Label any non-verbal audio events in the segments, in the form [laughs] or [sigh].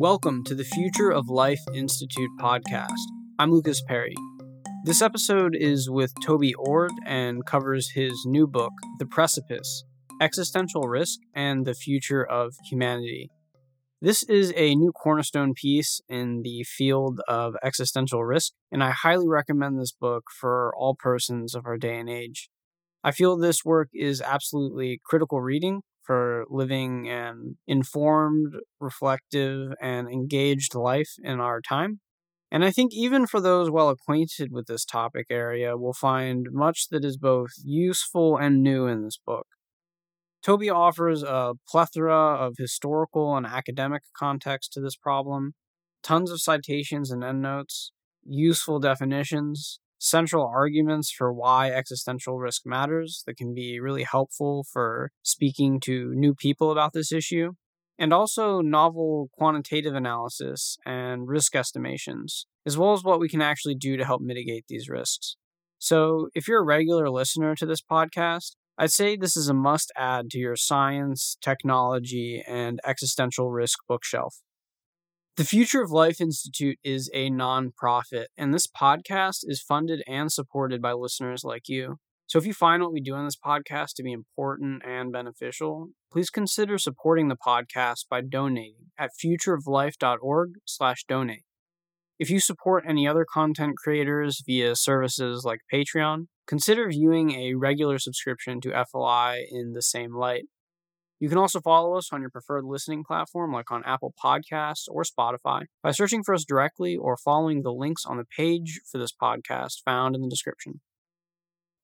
Welcome to the Future of Life Institute podcast. I'm Lucas Perry. This episode is with Toby Ord and covers his new book, The Precipice Existential Risk and the Future of Humanity. This is a new cornerstone piece in the field of existential risk, and I highly recommend this book for all persons of our day and age. I feel this work is absolutely critical reading for living an informed, reflective, and engaged life in our time. And I think even for those well acquainted with this topic area will find much that is both useful and new in this book. Toby offers a plethora of historical and academic context to this problem, tons of citations and endnotes, useful definitions, central arguments for why existential risk matters that can be really helpful for speaking to new people about this issue, and also novel quantitative analysis and risk estimations, as well as what we can actually do to help mitigate these risks. So, if you're a regular listener to this podcast, I'd say this is a must add to your science, technology, and existential risk bookshelf. The Future of Life Institute is a nonprofit, and this podcast is funded and supported by listeners like you. So if you find what we do on this podcast to be important and beneficial, please consider supporting the podcast by donating at futureoflife.org/donate. If you support any other content creators via services like Patreon, consider viewing a regular subscription to FLI in the same light. You can also follow us on your preferred listening platform, like on Apple Podcasts or Spotify, by searching for us directly or following the links on the page for this podcast found in the description.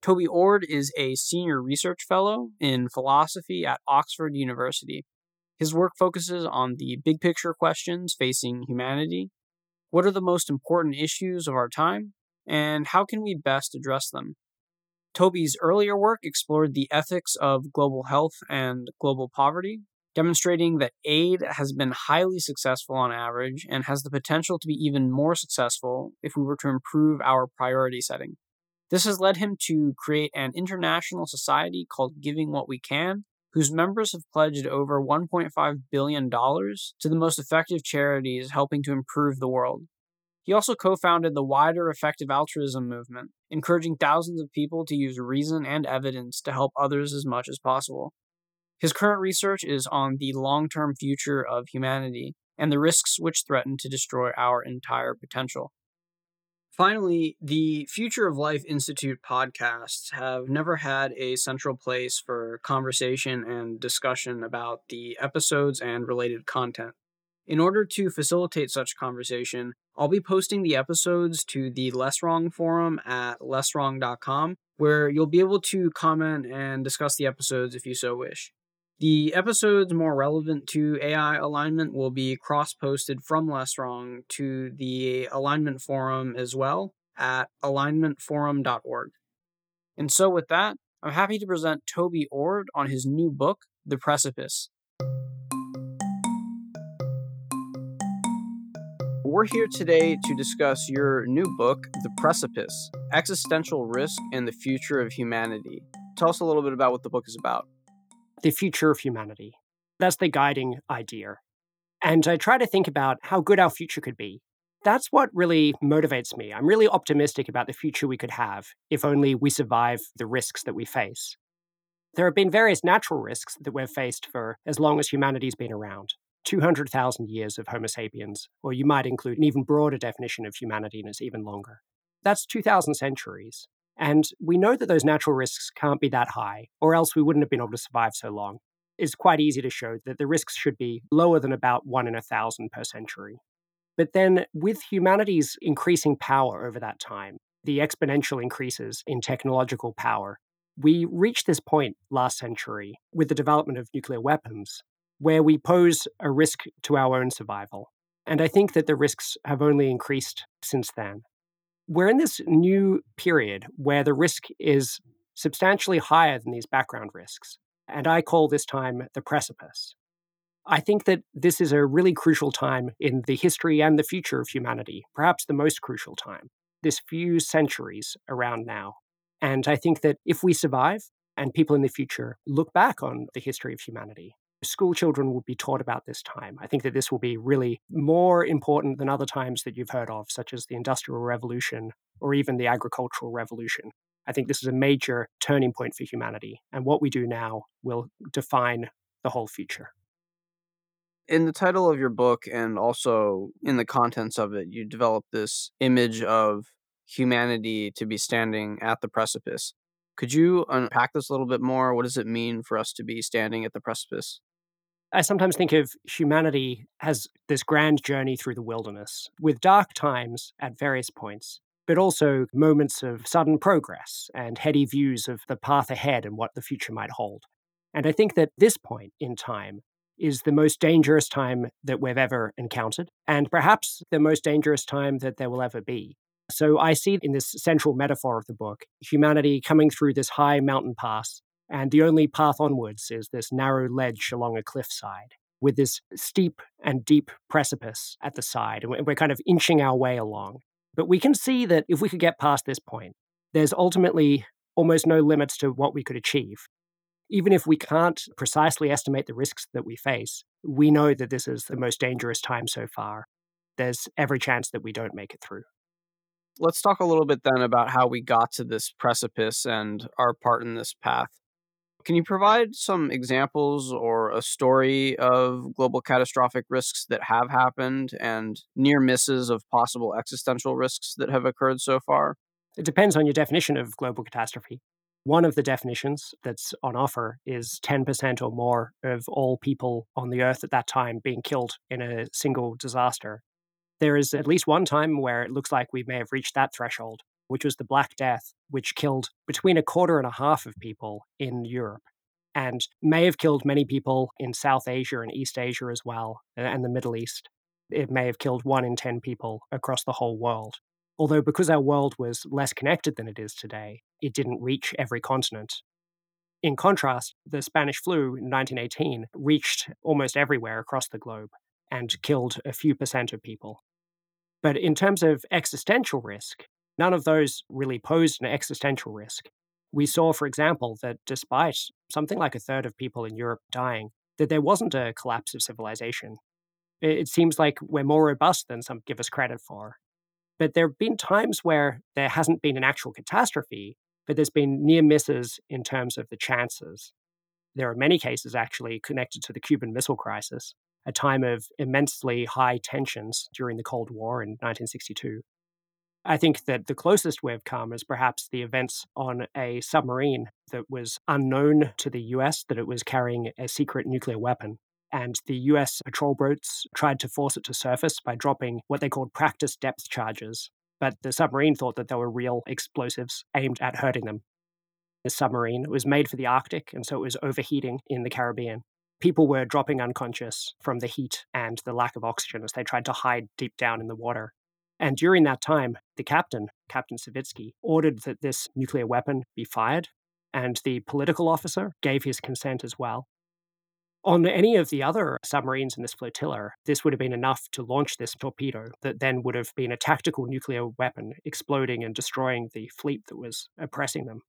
Toby Ord is a senior research fellow in philosophy at Oxford University. His work focuses on the big picture questions facing humanity. What are the most important issues of our time, and how can we best address them? Toby's earlier work explored the ethics of global health and global poverty, demonstrating that aid has been highly successful on average and has the potential to be even more successful if we were to improve our priority setting. This has led him to create an international society called Giving What We Can, whose members have pledged over $1.5 billion to the most effective charities helping to improve the world. He also co founded the wider effective altruism movement, encouraging thousands of people to use reason and evidence to help others as much as possible. His current research is on the long term future of humanity and the risks which threaten to destroy our entire potential. Finally, the Future of Life Institute podcasts have never had a central place for conversation and discussion about the episodes and related content. In order to facilitate such conversation, I'll be posting the episodes to the Less Wrong forum at lesswrong.com, where you'll be able to comment and discuss the episodes if you so wish. The episodes more relevant to AI alignment will be cross posted from Less Wrong to the alignment forum as well at alignmentforum.org. And so, with that, I'm happy to present Toby Ord on his new book, The Precipice We're here today to discuss your new book, The Precipice Existential Risk and the Future of Humanity. Tell us a little bit about what the book is about. The future of humanity. That's the guiding idea. And I try to think about how good our future could be. That's what really motivates me. I'm really optimistic about the future we could have if only we survive the risks that we face. There have been various natural risks that we've faced for as long as humanity's been around. 200,000 years of Homo sapiens, or you might include an even broader definition of humanity and it's even longer. That's 2,000 centuries. And we know that those natural risks can't be that high, or else we wouldn't have been able to survive so long. It's quite easy to show that the risks should be lower than about one in a thousand per century. But then, with humanity's increasing power over that time, the exponential increases in technological power, we reached this point last century with the development of nuclear weapons where we pose a risk to our own survival. And I think that the risks have only increased since then. We're in this new period where the risk is substantially higher than these background risks. And I call this time the precipice. I think that this is a really crucial time in the history and the future of humanity, perhaps the most crucial time, this few centuries around now. And I think that if we survive and people in the future look back on the history of humanity, school children will be taught about this time. I think that this will be really more important than other times that you've heard of, such as the Industrial Revolution or even the Agricultural Revolution. I think this is a major turning point for humanity, and what we do now will define the whole future. In the title of your book and also in the contents of it, you develop this image of humanity to be standing at the precipice. Could you unpack this a little bit more? What does it mean for us to be standing at the precipice? I sometimes think of humanity as this grand journey through the wilderness, with dark times at various points, but also moments of sudden progress and heady views of the path ahead and what the future might hold. And I think that this point in time is the most dangerous time that we've ever encountered, and perhaps the most dangerous time that there will ever be. So I see in this central metaphor of the book humanity coming through this high mountain pass, and the only path onwards is this narrow ledge along a cliffside with this steep and deep precipice at the side. And we're kind of inching our way along. But we can see that if we could get past this point, there's ultimately almost no limits to what we could achieve. Even if we can't precisely estimate the risks that we face, we know that this is the most dangerous time so far. There's every chance that we don't make it through. Let's talk a little bit then about how we got to this precipice and our part in this path. Can you provide some examples or a story of global catastrophic risks that have happened and near misses of possible existential risks that have occurred so far? It depends on your definition of global catastrophe. One of the definitions that's on offer is 10% or more of all people on the earth at that time being killed in a single disaster. There is at least one time where it looks like we may have reached that threshold, which was the Black Death, which killed between a quarter and a half of people in Europe and may have killed many people in South Asia and East Asia as well, and the Middle East. It may have killed one in 10 people across the whole world. Although, because our world was less connected than it is today, it didn't reach every continent. In contrast, the Spanish flu in 1918 reached almost everywhere across the globe and killed a few percent of people. But in terms of existential risk, none of those really posed an existential risk. We saw, for example, that despite something like a third of people in Europe dying, that there wasn't a collapse of civilization. It seems like we're more robust than some give us credit for. But there have been times where there hasn't been an actual catastrophe, but there's been near misses in terms of the chances. There are many cases actually connected to the Cuban Missile Crisis, a time of immensely high tensions during the Cold War in 1962. I think that the closest we've come is perhaps the events on a submarine that was unknown to the US that it was carrying a secret nuclear weapon and the US patrol boats tried to force it to surface by dropping what they called practice depth charges. But the submarine thought that they were real explosives aimed at hurting them. The submarine was made for the Arctic, and so it was overheating in the Caribbean. People were dropping unconscious from the heat and the lack of oxygen as they tried to hide deep down in the water. And during that time, the captain, Captain Savitsky, ordered that this nuclear weapon be fired, and the political officer gave his consent as well. On any of the other submarines in this flotilla, this would have been enough to launch this torpedo that then would have been a tactical nuclear weapon exploding and destroying the fleet that was oppressing them.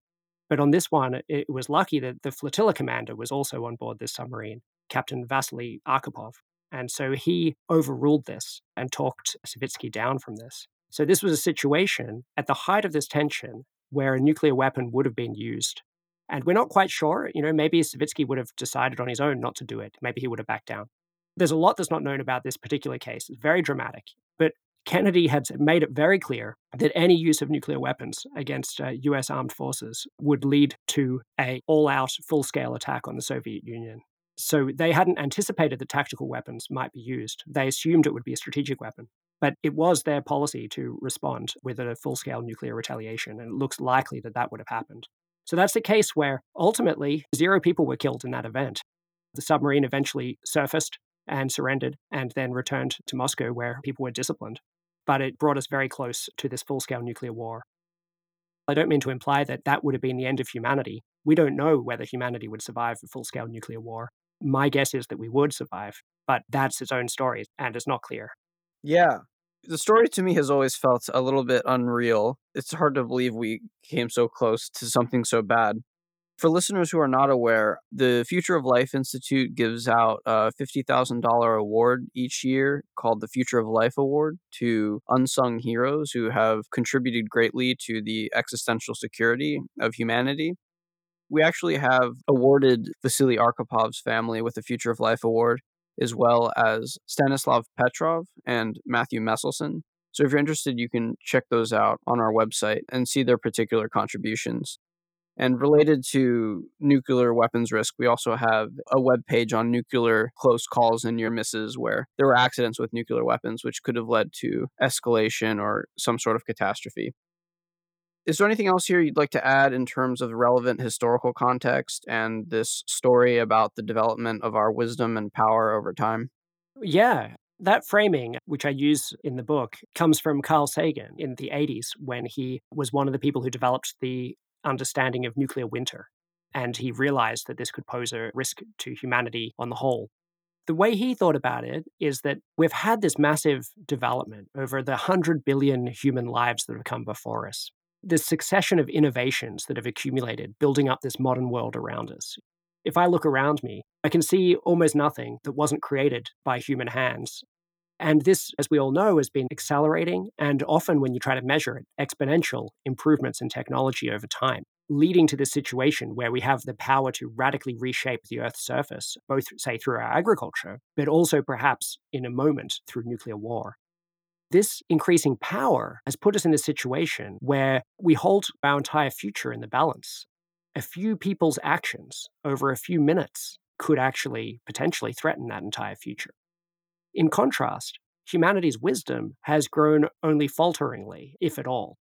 But on this one, it was lucky that the flotilla commander was also on board this submarine, Captain Vasily Arkhipov. And so he overruled this and talked Savitsky down from this. So this was a situation at the height of this tension where a nuclear weapon would have been used and we're not quite sure. You know, maybe Savitsky would have decided on his own not to do it. Maybe he would have backed down. There's a lot that's not known about this particular case. It's very dramatic. But Kennedy had made it very clear that any use of nuclear weapons against uh, US armed forces would lead to a all-out full-scale attack on the Soviet Union. So they hadn't anticipated that tactical weapons might be used. They assumed it would be a strategic weapon. But it was their policy to respond with a full scale nuclear retaliation, and it looks likely that that would have happened. So that's the case where ultimately zero people were killed in that event. The submarine eventually surfaced and surrendered and then returned to Moscow where people were disciplined. But it brought us very close to this full scale nuclear war. I don't mean to imply that that would have been the end of humanity. We don't know whether humanity would survive a full scale nuclear war. My guess is that we would survive, but that's its own story and it's not clear. Yeah the story to me has always felt a little bit unreal. It's hard to believe we came so close to something so bad. For listeners who are not aware, the Future of Life Institute gives out a $50,000 award each year called the Future of Life Award to unsung heroes who have contributed greatly to the existential security of humanity. We actually have awarded Vasily Arkhipov's family with the Future of Life Award, as well as Stanislav Petrov and Matthew Meselson. So if you're interested, you can check those out on our website and see their particular contributions. And related to nuclear weapons risk, we also have a web page on nuclear close calls and near misses where there were accidents with nuclear weapons, which could have led to escalation or some sort of catastrophe. Is there anything else here you'd like to add in terms of relevant historical context and this story about the development of our wisdom and power over time? Yeah, that framing, which I use in the book, comes from Carl Sagan in the 80s when he was one of the people who developed the understanding of nuclear winter. And he realized that this could pose a risk to humanity on the whole. The way he thought about it is that we've had this massive development over the 100 billion human lives that have come before us. This succession of innovations that have accumulated, building up this modern world around us. If I look around me, I can see almost nothing that wasn't created by human hands and this, as we all know, has been accelerating and often, when you try to measure it, exponential improvements in technology over time, leading to this situation where we have the power to radically reshape the Earth's surface, both, say, through our agriculture, but also perhaps in a moment through nuclear war. This increasing power has put us in a situation where we hold our entire future in the balance. A few people's actions over a few minutes could actually potentially threaten that entire future. In contrast, humanity's wisdom has grown only falteringly, if at all.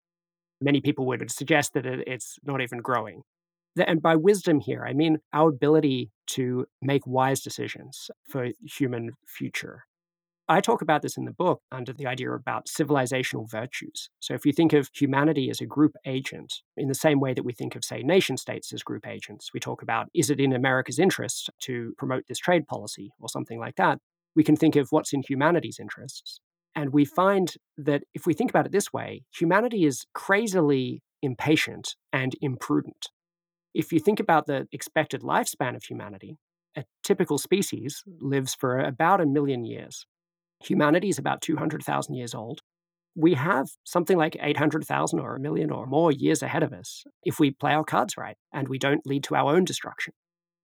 Many people would suggest that it's not even growing. And by wisdom here, I mean our ability to make wise decisions for human future. I talk about this in the book under the idea about civilizational virtues. So, if you think of humanity as a group agent, in the same way that we think of, say, nation states as group agents, we talk about is it in America's interest to promote this trade policy or something like that? we can think of what's in humanity's interests. And we find that if we think about it this way, humanity is crazily impatient and imprudent. If you think about the expected lifespan of humanity, a typical species lives for about a million years. Humanity is about 200,000 years old. We have something like 800,000 or a million or more years ahead of us if we play our cards right and we don't lead to our own destruction.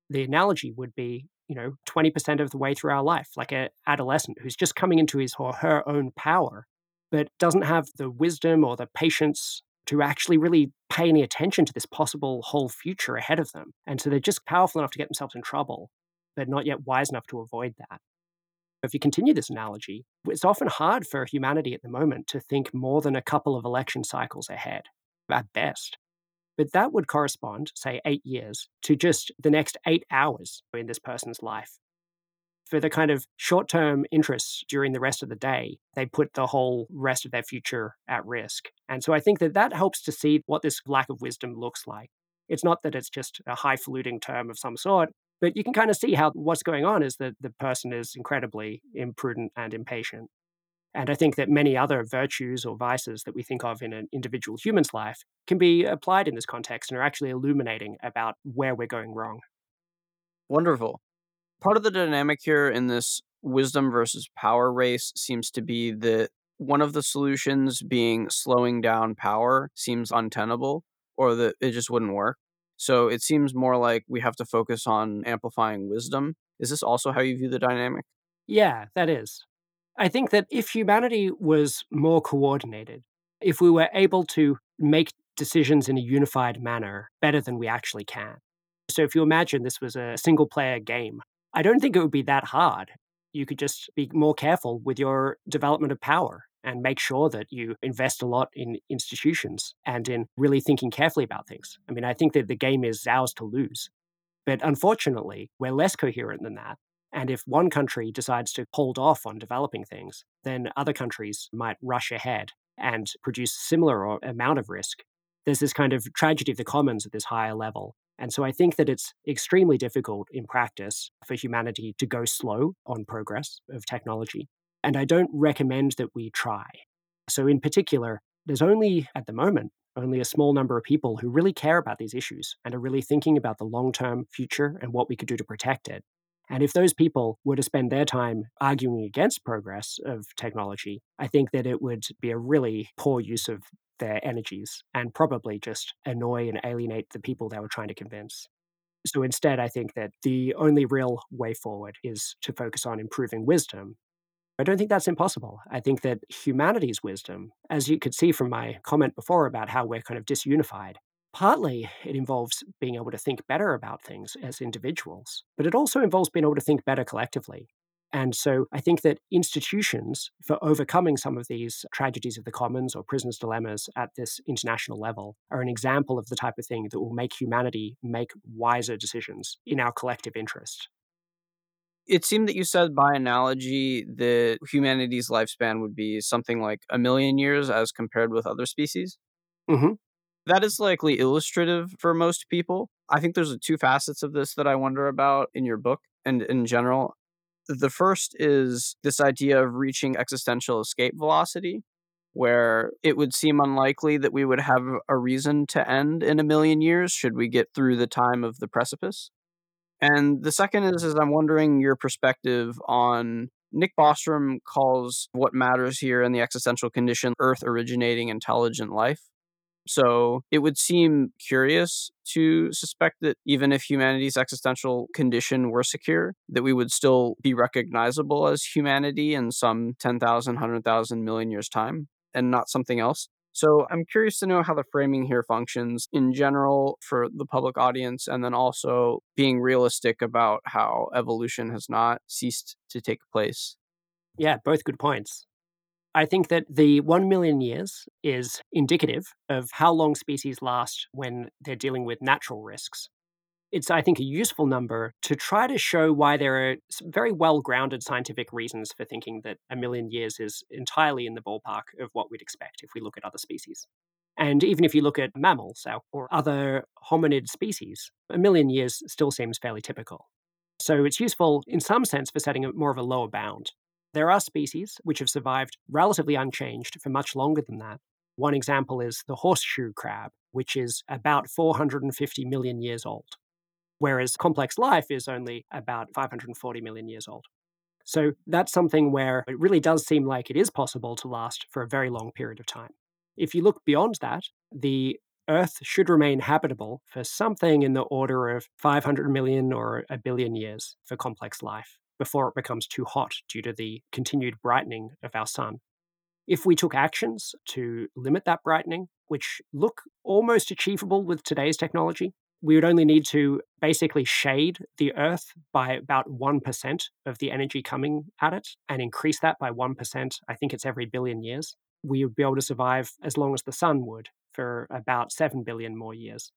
The analogy would be you know 20% of the way through our life like an adolescent who's just coming into his or her own power but doesn't have the wisdom or the patience to actually really pay any attention to this possible whole future ahead of them and so they're just powerful enough to get themselves in trouble but not yet wise enough to avoid that if you continue this analogy it's often hard for humanity at the moment to think more than a couple of election cycles ahead at best but that would correspond, say, eight years to just the next eight hours in this person's life. For the kind of short term interests during the rest of the day, they put the whole rest of their future at risk. And so I think that that helps to see what this lack of wisdom looks like. It's not that it's just a highfalutin term of some sort, but you can kind of see how what's going on is that the person is incredibly imprudent and impatient. And I think that many other virtues or vices that we think of in an individual human's life can be applied in this context and are actually illuminating about where we're going wrong. Wonderful. Part of the dynamic here in this wisdom versus power race seems to be that one of the solutions being slowing down power seems untenable or that it just wouldn't work. So it seems more like we have to focus on amplifying wisdom. Is this also how you view the dynamic? Yeah, that is. I think that if humanity was more coordinated, if we were able to make decisions in a unified manner better than we actually can. So if you imagine this was a single player game, I don't think it would be that hard. You could just be more careful with your development of power and make sure that you invest a lot in institutions and in really thinking carefully about things. I mean, I think that the game is ours to lose. But unfortunately, we're less coherent than that. And if one country decides to hold off on developing things, then other countries might rush ahead and produce similar amount of risk. There's this kind of tragedy of the commons at this higher level. And so I think that it's extremely difficult in practice for humanity to go slow on progress of technology. And I don't recommend that we try. So, in particular, there's only at the moment only a small number of people who really care about these issues and are really thinking about the long term future and what we could do to protect it. And if those people were to spend their time arguing against progress of technology, I think that it would be a really poor use of their energies and probably just annoy and alienate the people they were trying to convince. So instead, I think that the only real way forward is to focus on improving wisdom. I don't think that's impossible. I think that humanity's wisdom, as you could see from my comment before about how we're kind of disunified, partly it involves being able to think better about things as individuals, but it also involves being able to think better collectively. And so I think that institutions for overcoming some of these tragedies of the commons or prisoners' dilemmas at this international level are an example of the type of thing that will make humanity make wiser decisions in our collective interest. It seemed that you said by analogy that humanity's lifespan would be something like a million years as compared with other species. Mm-hmm. That is likely illustrative for most people. I think there's two facets of this that I wonder about in your book and in general. The first is this idea of reaching existential escape velocity, where it would seem unlikely that we would have a reason to end in a million years should we get through the time of the precipice. And the second is, is I'm wondering your perspective on Nick Bostrom calls what matters here in the existential condition Earth originating intelligent life. So it would seem curious to suspect that even if humanity's existential condition were secure, that we would still be recognizable as humanity in some 10,000, 100,000 million years' time and not something else. So I'm curious to know how the framing here functions in general for the public audience, and then also being realistic about how evolution has not ceased to take place. Yeah, both good points. I think that the 1 million years is indicative of how long species last when they're dealing with natural risks. It's, I think, a useful number to try to show why there are very well grounded scientific reasons for thinking that a million years is entirely in the ballpark of what we'd expect if we look at other species. And even if you look at mammals or other hominid species, a million years still seems fairly typical. So it's useful in some sense for setting a, more of a lower bound. There are species which have survived relatively unchanged for much longer than that. One example is the horseshoe crab, which is about 450 million years old, whereas complex life is only about 540 million years old. So that's something where it really does seem like it is possible to last for a very long period of time. If you look beyond that, the Earth should remain habitable for something in the order of 500 million or a billion years for complex life before it becomes too hot due to the continued brightening of our sun. If we took actions to limit that brightening, which look almost achievable with today's technology, we would only need to basically shade the Earth by about 1% of the energy coming at it and increase that by 1%. I think it's every billion years. We would be able to survive as long as the sun would for about 7 billion more years.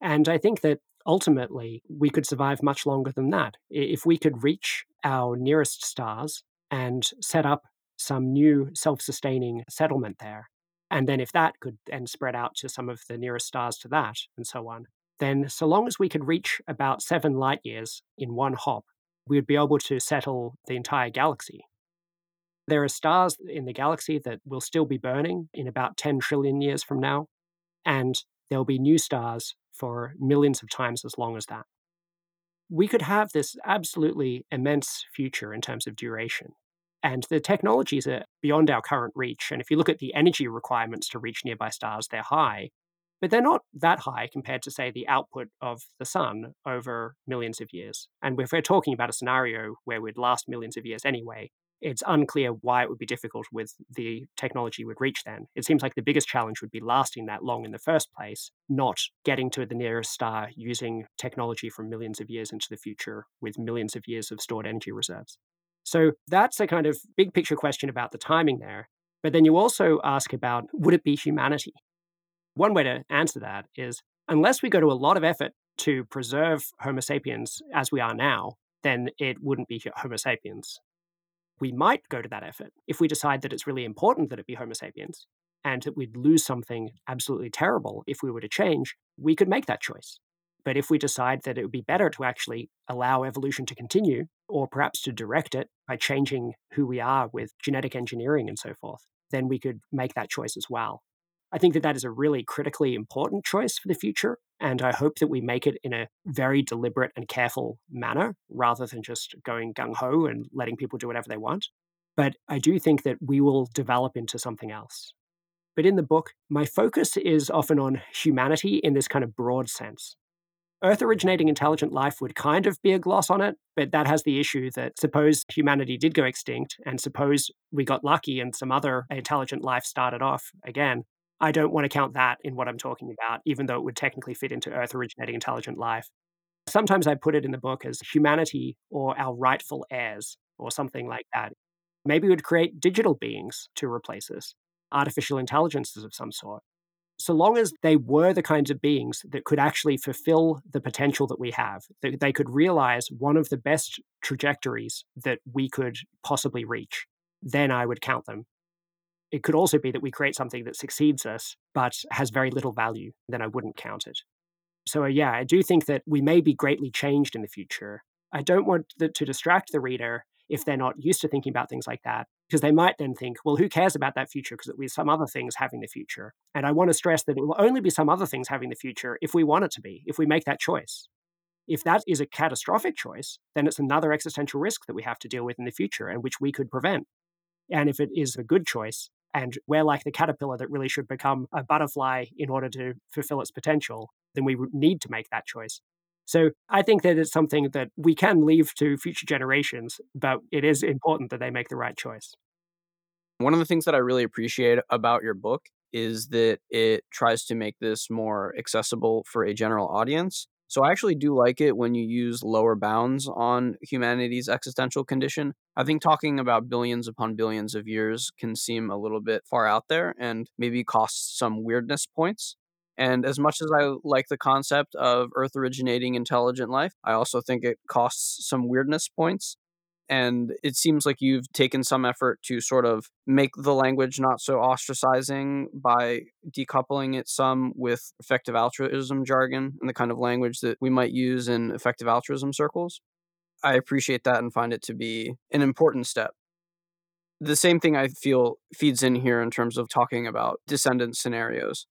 And I think that ultimately we could survive much longer than that. If we could reach our nearest stars and set up some new self sustaining settlement there, and then if that could then spread out to some of the nearest stars to that, and so on, then so long as we could reach about seven light years in one hop, we would be able to settle the entire galaxy. There are stars in the galaxy that will still be burning in about 10 trillion years from now, and there'll be new stars for millions of times as long as that. We could have this absolutely immense future in terms of duration. And the technologies are beyond our current reach. And if you look at the energy requirements to reach nearby stars, they're high, but they're not that high compared to, say, the output of the sun over millions of years. And if we're talking about a scenario where we'd last millions of years anyway, it's unclear why it would be difficult with the technology we'd reach then. It seems like the biggest challenge would be lasting that long in the first place, not getting to the nearest star using technology from millions of years into the future with millions of years of stored energy reserves. So that's a kind of big picture question about the timing there. But then you also ask about would it be humanity? One way to answer that is unless we go to a lot of effort to preserve Homo sapiens as we are now, then it wouldn't be Homo sapiens we might go to that effort if we decide that it's really important that it be Homo sapiens and that we'd lose something absolutely terrible if we were to change, we could make that choice. But if we decide that it would be better to actually allow evolution to continue, or perhaps to direct it by changing who we are with genetic engineering and so forth, then we could make that choice as well. I think that that is a really critically important choice for the future. And I hope that we make it in a very deliberate and careful manner rather than just going gung ho and letting people do whatever they want. But I do think that we will develop into something else. But in the book, my focus is often on humanity in this kind of broad sense. Earth originating intelligent life would kind of be a gloss on it, but that has the issue that suppose humanity did go extinct, and suppose we got lucky and some other intelligent life started off again. I don't want to count that in what I'm talking about, even though it would technically fit into Earth originating intelligent life. Sometimes I put it in the book as humanity or our rightful heirs, or something like that. Maybe we'd create digital beings to replace us, artificial intelligences of some sort. So long as they were the kinds of beings that could actually fulfill the potential that we have, that they could realize one of the best trajectories that we could possibly reach, then I would count them. It could also be that we create something that succeeds us, but has very little value, then I wouldn't count it. So, uh, yeah, I do think that we may be greatly changed in the future. I don't want to distract the reader if they're not used to thinking about things like that, because they might then think, well, who cares about that future? Because it will be some other things having the future. And I want to stress that it will only be some other things having the future if we want it to be, if we make that choice. If that is a catastrophic choice, then it's another existential risk that we have to deal with in the future and which we could prevent. And if it is a good choice, and we're like the caterpillar that really should become a butterfly in order to fulfill its potential, then we need to make that choice. So I think that it's something that we can leave to future generations, but it is important that they make the right choice. One of the things that I really appreciate about your book is that it tries to make this more accessible for a general audience. So I actually do like it when you use lower bounds on humanity's existential condition. I think talking about billions upon billions of years can seem a little bit far out there and maybe cost some weirdness points. And as much as I like the concept of Earth originating intelligent life, I also think it costs some weirdness points. And it seems like you've taken some effort to sort of make the language not so ostracizing by decoupling it some with effective altruism jargon and the kind of language that we might use in effective altruism circles. I appreciate that and find it to be an important step. The same thing I feel feeds in here in terms of talking about descendant scenarios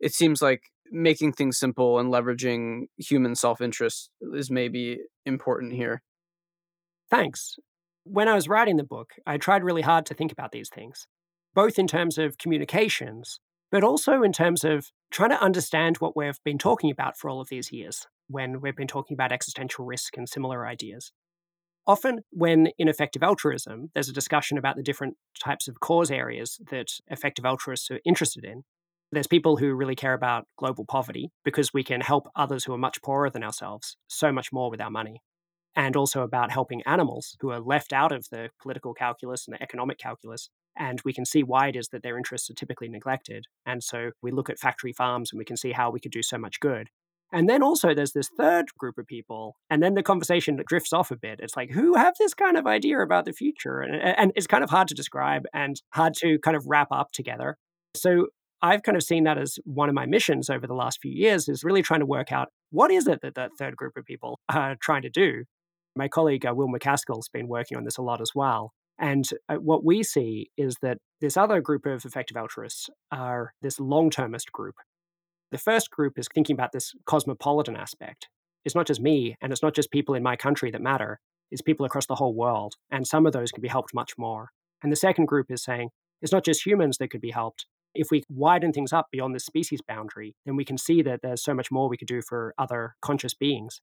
it seems like making things simple and leveraging human self interest is maybe important here. Thanks. When I was writing the book, I tried really hard to think about these things, both in terms of communications, but also in terms of trying to understand what we've been talking about for all of these years when we've been talking about existential risk and similar ideas. Often, when in effective altruism, there's a discussion about the different types of cause areas that effective altruists are interested in. There's people who really care about global poverty because we can help others who are much poorer than ourselves so much more with our money. And also about helping animals who are left out of the political calculus and the economic calculus. And we can see why it is that their interests are typically neglected. And so we look at factory farms and we can see how we could do so much good. And then also there's this third group of people, and then the conversation drifts off a bit. It's like, who have this kind of idea about the future? And, and, it's kind of hard to describe and hard to kind of wrap up together. So I've kind of seen that as one of my missions over the last few years is really trying to work out what is it that that third group of people are trying to do. My colleague uh, Will MacAskill's been working on this a lot as well. And uh, what we see is that this other group of effective altruists are this long termist group. The first group is thinking about this cosmopolitan aspect. It's not just me, and it's not just people in my country that matter, it's people across the whole world. And some of those can be helped much more. And the second group is saying it's not just humans that could be helped, if we widen things up beyond the species boundary, then we can see that there's so much more we could do for other conscious beings.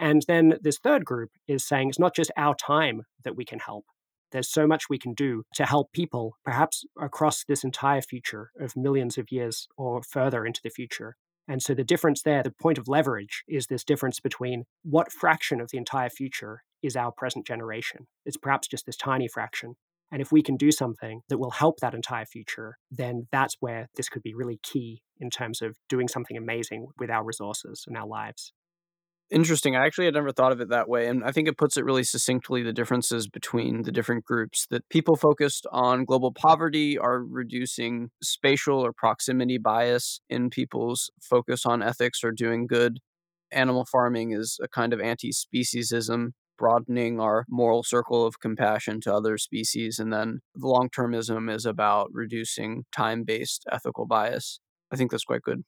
And then this third group is saying it's not just our time that we can help. There's so much we can do to help people, perhaps across this entire future of millions of years or further into the future. And so the difference there, the point of leverage, is this difference between what fraction of the entire future is our present generation. It's perhaps just this tiny fraction. And if we can do something that will help that entire future, then that's where this could be really key in terms of doing something amazing with our resources and our lives. Interesting. I actually had never thought of it that way. And I think it puts it really succinctly the differences between the different groups that people focused on global poverty are reducing spatial or proximity bias in people's focus on ethics or doing good. Animal farming is a kind of anti speciesism broadening our moral circle of compassion to other species. And then the long termism is about reducing time based ethical bias. I think that's quite good.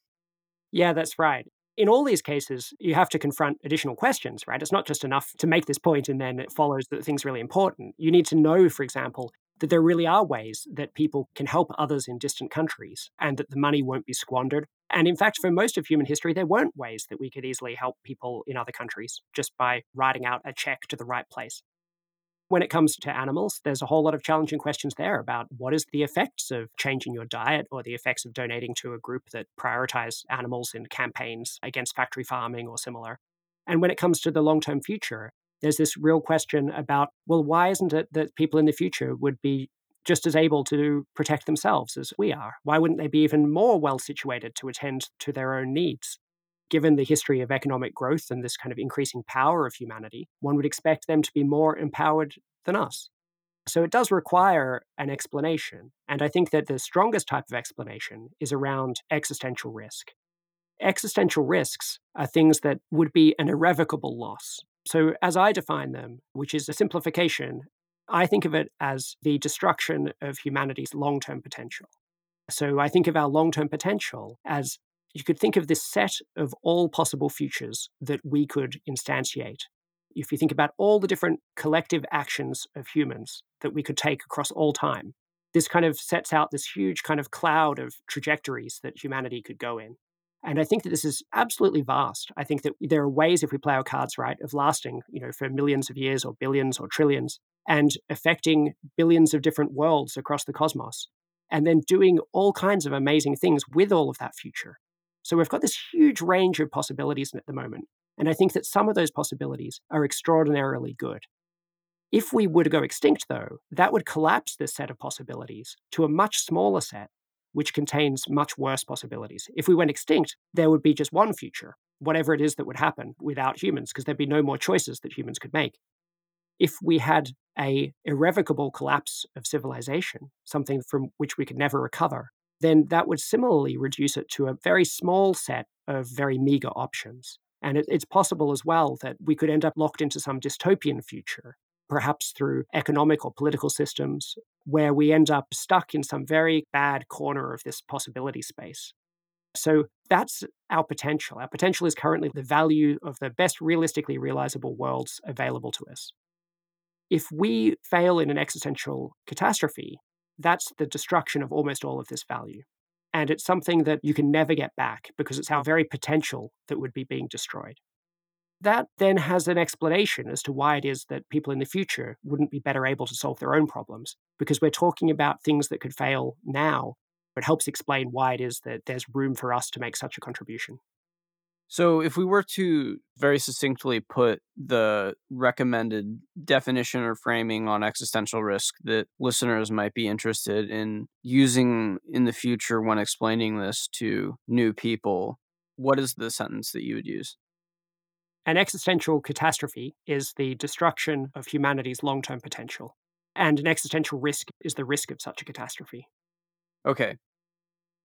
Yeah, that's right. In all these cases, you have to confront additional questions, right? It's not just enough to make this point and then it follows that the thing's really important. You need to know, for example, that there really are ways that people can help others in distant countries and that the money won't be squandered. And in fact, for most of human history, there weren't ways that we could easily help people in other countries just by writing out a check to the right place. When it comes to animals, there's a whole lot of challenging questions there about what is the effects of changing your diet or the effects of donating to a group that prioritize animals in campaigns against factory farming or similar. And when it comes to the long term future, there's this real question about well, why isn't it that people in the future would be just as able to protect themselves as we are? Why wouldn't they be even more well situated to attend to their own needs? Given the history of economic growth and this kind of increasing power of humanity, one would expect them to be more empowered than us. So it does require an explanation. And I think that the strongest type of explanation is around existential risk. Existential risks are things that would be an irrevocable loss. So, as I define them, which is a simplification, I think of it as the destruction of humanity's long term potential. So, I think of our long term potential as you could think of this set of all possible futures that we could instantiate. If you think about all the different collective actions of humans that we could take across all time, this kind of sets out this huge kind of cloud of trajectories that humanity could go in. And I think that this is absolutely vast. I think that there are ways, if we play our cards right, of lasting, you know, for millions of years or billions or trillions and affecting billions of different worlds across the cosmos. And then doing all kinds of amazing things with all of that future. So we've got this huge range of possibilities at the moment. And I think that some of those possibilities are extraordinarily good. If we were to go extinct, though, that would collapse this set of possibilities to a much smaller set, which contains much worse possibilities. If we went extinct, there would be just one future, whatever it is that would happen without humans, because there'd be no more choices that humans could make. If we had a irrevocable collapse of civilization, something from which we could never recover, then that would similarly reduce it to a very small set of very meager options. And it, it's possible as well that we could end up locked into some dystopian future, perhaps through economic or political systems, where we end up stuck in some very bad corner of this possibility space. So that's our potential. Our potential is currently the value of the best realistically realizable worlds available to us. If we fail in an existential catastrophe, that's the destruction of almost all of this value. And it's something that you can never get back because it's our very potential that would be being destroyed. That then has an explanation as to why it is that people in the future wouldn't be better able to solve their own problems, because we're talking about things that could fail now. It helps explain why it is that there's room for us to make such a contribution. So, if we were to very succinctly put the recommended definition or framing on existential risk that listeners might be interested in using in the future when explaining this to new people, what is the sentence that you would use? An existential catastrophe is the destruction of humanity's long term potential, and an existential risk is the risk of such a catastrophe. Okay.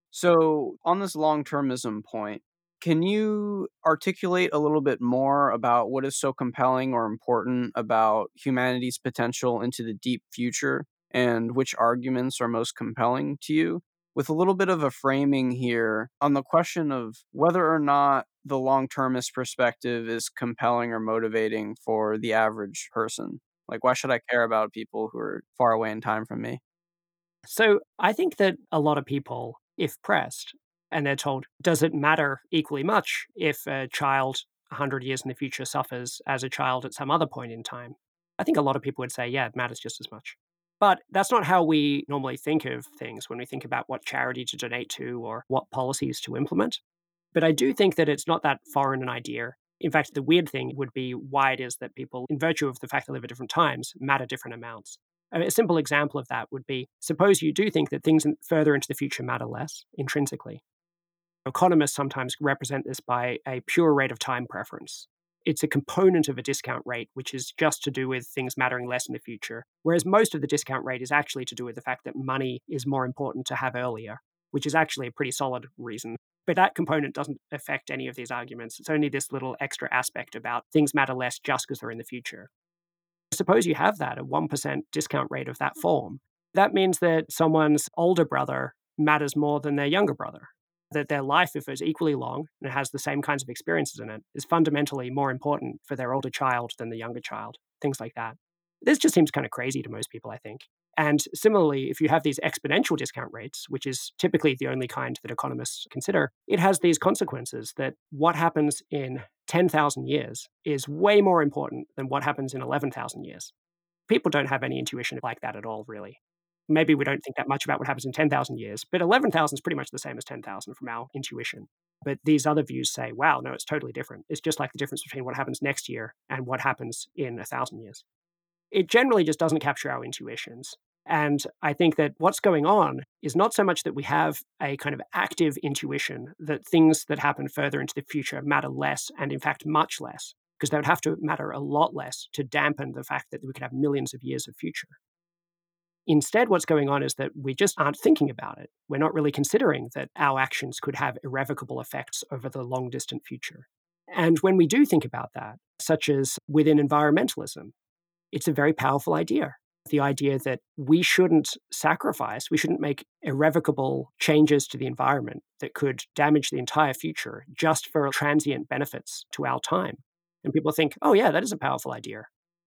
So, on this long termism point, can you articulate a little bit more about what is so compelling or important about humanity's potential into the deep future and which arguments are most compelling to you? With a little bit of a framing here on the question of whether or not the long termist perspective is compelling or motivating for the average person. Like, why should I care about people who are far away in time from me? So, I think that a lot of people, if pressed, and they're told, does it matter equally much if a child 100 years in the future suffers as a child at some other point in time? I think a lot of people would say, yeah, it matters just as much. But that's not how we normally think of things when we think about what charity to donate to or what policies to implement. But I do think that it's not that foreign an idea. In fact, the weird thing would be why it is that people, in virtue of the fact they live at different times, matter different amounts. A simple example of that would be suppose you do think that things further into the future matter less intrinsically. Economists sometimes represent this by a pure rate of time preference. It's a component of a discount rate, which is just to do with things mattering less in the future. Whereas most of the discount rate is actually to do with the fact that money is more important to have earlier, which is actually a pretty solid reason. But that component doesn't affect any of these arguments. It's only this little extra aspect about things matter less just because they're in the future. suppose you have that, a 1% discount rate of that mm. form. That means that someone's older brother matters more than their younger brother. That their life, if it's equally long and has the same kinds of experiences in it, is fundamentally more important for their older child than the younger child, things like that. This just seems kind of crazy to most people, I think. And similarly, if you have these exponential discount rates, which is typically the only kind that economists consider, it has these consequences that what happens in 10,000 years is way more important than what happens in 11,000 years. People don't have any intuition like that at all, really. Maybe we don't think that much about what happens in 10,000 years, but 11,000 is pretty much the same as 10,000 from our intuition. But these other views say, wow, no, it's totally different. It's just like the difference between what happens next year and what happens in a thousand years. It generally just doesn't capture our intuitions. And I think that what's going on is not so much that we have a kind of active intuition that things that happen further into the future matter less, and in fact, much less, because they would have to matter a lot less to dampen the fact that we could have millions of years of future. Instead, what's going on is that we just aren't thinking about it. We're not really considering that our actions could have irrevocable effects over the long distant future. And when we do think about that, such as within environmentalism, it's a very powerful idea the idea that we shouldn't sacrifice, we shouldn't make irrevocable changes to the environment that could damage the entire future just for transient benefits to our time. And people think, oh, yeah, that is a powerful idea.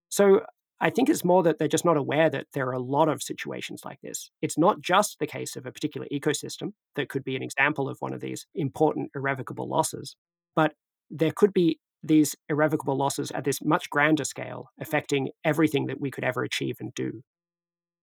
So I think it's more that they're just not aware that there are a lot of situations like this. It's not just the case of a particular ecosystem that could be an example of one of these important irrevocable losses, but there could be these irrevocable losses at this much grander scale, affecting everything that we could ever achieve and do.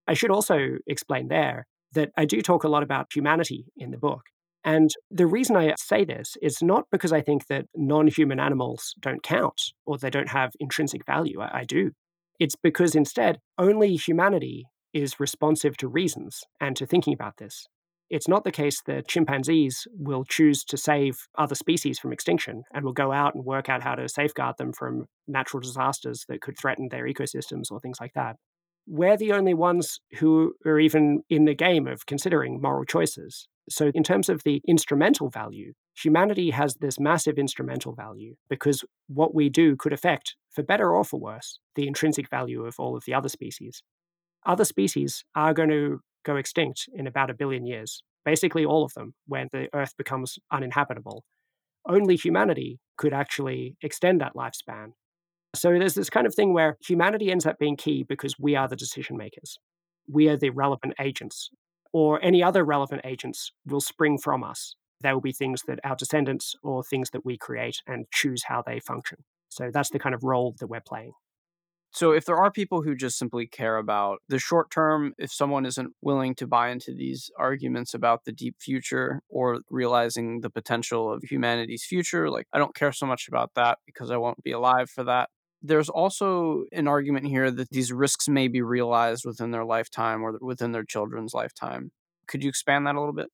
I should also explain there that I do talk a lot about humanity in the book. And the reason I say this is not because I think that non human animals don't count or they don't have intrinsic value. I, I, do. It's because instead, only humanity is responsive to reasons and to thinking about this. It's not the case that chimpanzees will choose to save other species from extinction and will go out and work out how to safeguard them from natural disasters that could threaten their ecosystems or things like that. We're the only ones who are even in the game of considering moral choices. So, in terms of the instrumental value, humanity has this massive instrumental value because what we do could affect, for better or for worse, the intrinsic value of all of the other species. Other species are going to go extinct in about a billion years, basically all of them, when the Earth becomes uninhabitable. Only humanity could actually extend that lifespan. So there's this kind of thing where humanity ends up being key because we are the decision makers. We are the relevant agents, or any other relevant agents will spring from us. There will be things that our descendants or things that we create and choose how they function. So that's the kind of role that we're playing. So, if there are people who just simply care about the short term, if someone isn't willing to buy into these arguments about the deep future or realizing the potential of humanity's future, like, I don't care so much about that because I won't be alive for that. There's also an argument here that these risks may be realized within their lifetime or within their children's lifetime. Could you expand that a little bit?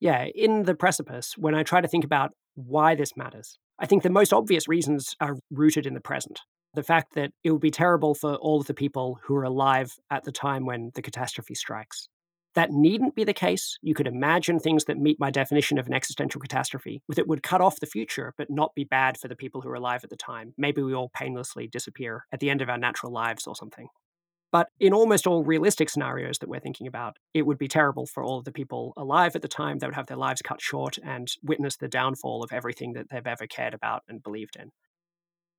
Yeah, in The Precipice, when I try to think about why this matters, I think the most obvious reasons are rooted in the present the fact that it would be terrible for all of the people who are alive at the time when the catastrophe strikes. That needn't be the case. You could imagine things that meet my definition of an existential catastrophe, that would cut off the future but not be bad for the people who are alive at the time. Maybe we all painlessly disappear at the end of our natural lives or something. But in almost all realistic scenarios that we're thinking about, it would be terrible for all of the people alive at the time. They would have their lives cut short and witness the downfall of everything that they've ever cared about and believed in.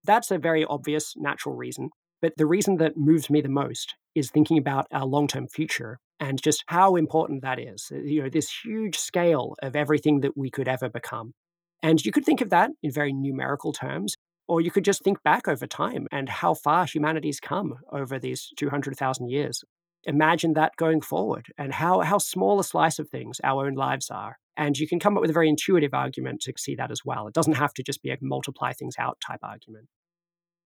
That's a very obvious, natural reason. But the reason that moves me the most is thinking about our long term future and just how important that is. Uh, you know, this huge scale of everything that we could ever become. And you could think of that in very numerical terms, or you could just think back over time and how far humanity's come over these 200,000 years. Imagine that going forward and how, how small a slice of things our own lives are. And you can come up with a very intuitive argument to see that as well. It doesn't have to just be a multiply things out type argument.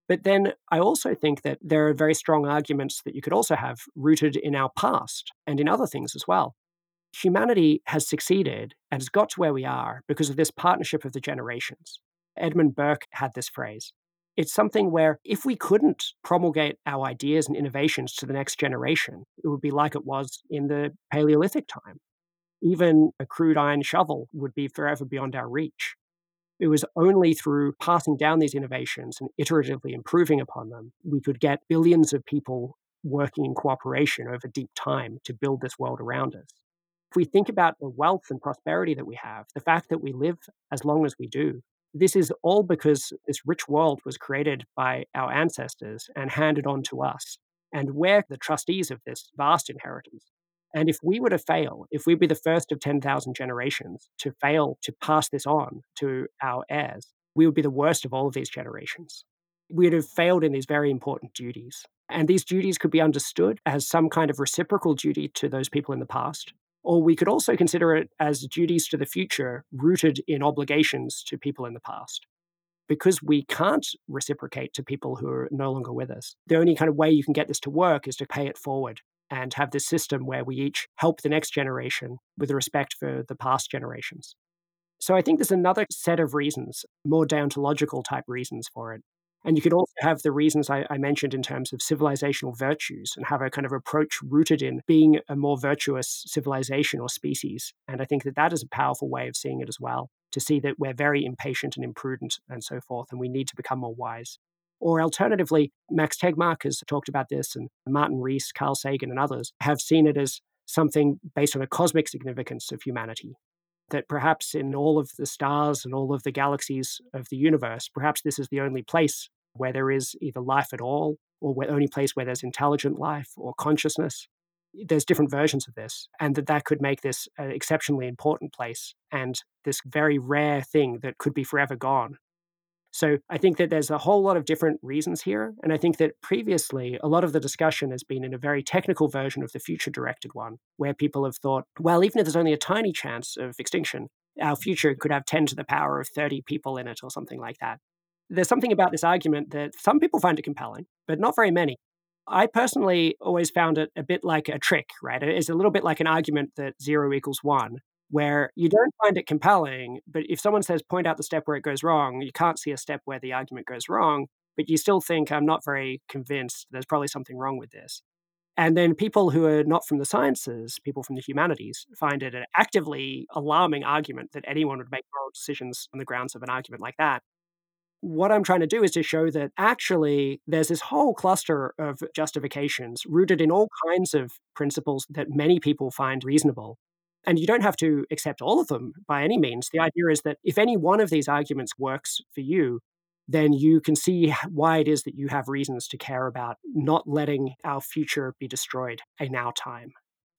But then I also think that there are very strong arguments that you could also have rooted in our past and in other things as well. Humanity has succeeded and has got to where we are because of this partnership of the generations. Edmund Burke had this phrase. It's something where if we couldn't promulgate our ideas and innovations to the next generation, it would be like it was in the Paleolithic time even a crude iron shovel would be forever beyond our reach. It was only through passing down these innovations and iteratively improving upon them we could get billions of people working in cooperation over deep time to build this world around us. If we think about the wealth and prosperity that we have, the fact that we live as long as we do, this is all because this rich world was created by our ancestors and handed on to us. And we're the trustees of this vast inheritance. And if we were to fail, if we'd be the first of 10,000 generations to fail to pass this on to our heirs, we would be the worst of all of these generations. We'd have failed in these very important duties. And these duties could be understood as some kind of reciprocal duty to those people in the past. Or we could also consider it as duties to the future rooted in obligations to people in the past. Because we can't reciprocate to people who are no longer with us, the only kind of way you can get this to work is to pay it forward and have this system where we each help the next generation with respect for the past generations. So I think there's another set of reasons, more deontological type reasons for it. And you could also have the reasons I, I, mentioned in terms of civilizational virtues and have a kind of approach rooted in being a more virtuous civilization or species. And I think that that is a powerful way of seeing it as well, to see that we're very impatient and imprudent and so forth, and we need to become more wise. Or alternatively, Max Tegmark has talked about this, and Martin Rees, Carl Sagan, and others have seen it as something based on a cosmic significance of humanity. That perhaps in all of the stars and all of the galaxies of the universe, perhaps this is the only place where there is either life at all, or the only place where there's intelligent life or consciousness. There's different versions of this, and that that could make this an exceptionally important place and this very rare thing that could be forever gone so I think that there's a whole lot of different reasons here. And I think that previously, a lot of the discussion has been in a very technical version of the future directed one, where people have thought, well, even if there's only a tiny chance of extinction, our future could have 10 to the power of 30 people in it or something like that. There's something about this argument that some people find it compelling, but not very many. I personally always found it a bit like a trick, right? It's a little bit like an argument that zero equals one, where you don't find it compelling, but if someone says point out the step where it goes wrong, you can't see a step where the argument goes wrong, but you still think I'm not very convinced. There's probably something wrong with this. And then people who are not from the sciences, people from the humanities, find it an actively alarming argument that anyone would make moral decisions on the grounds of an argument like that. What I'm trying to do is to show that actually there's this whole cluster of justifications rooted in all kinds of principles that many people find reasonable and you don't have to accept all of them by any means. The idea is that if any one of these arguments works for you, then you can see why it is that you have reasons to care about not letting our future be destroyed in our time.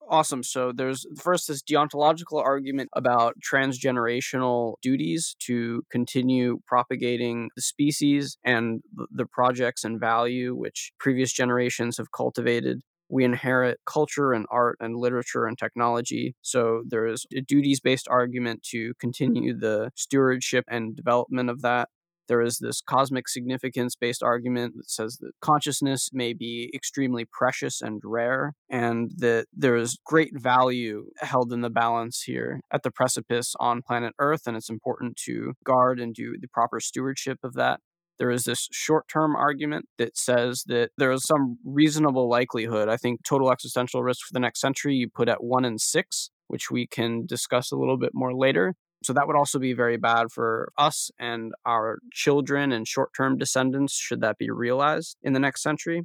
Awesome. So there's first this deontological argument about transgenerational duties to continue propagating the species and the projects and value which previous generations have cultivated we inherit culture and art and literature and technology. So there is a duties based argument to continue the stewardship and development of that. There is this cosmic significance based argument that says that consciousness may be extremely precious and rare, and that there is great value held in the balance here at the precipice on planet Earth, and it's important to guard and do the proper stewardship of that. There is this short term argument that says that there is some reasonable likelihood. I think total existential risk for the next century you put at one in six, which we can discuss a little bit more later. So that would also be very bad for us and our children and short term descendants, should that be realized in the next century.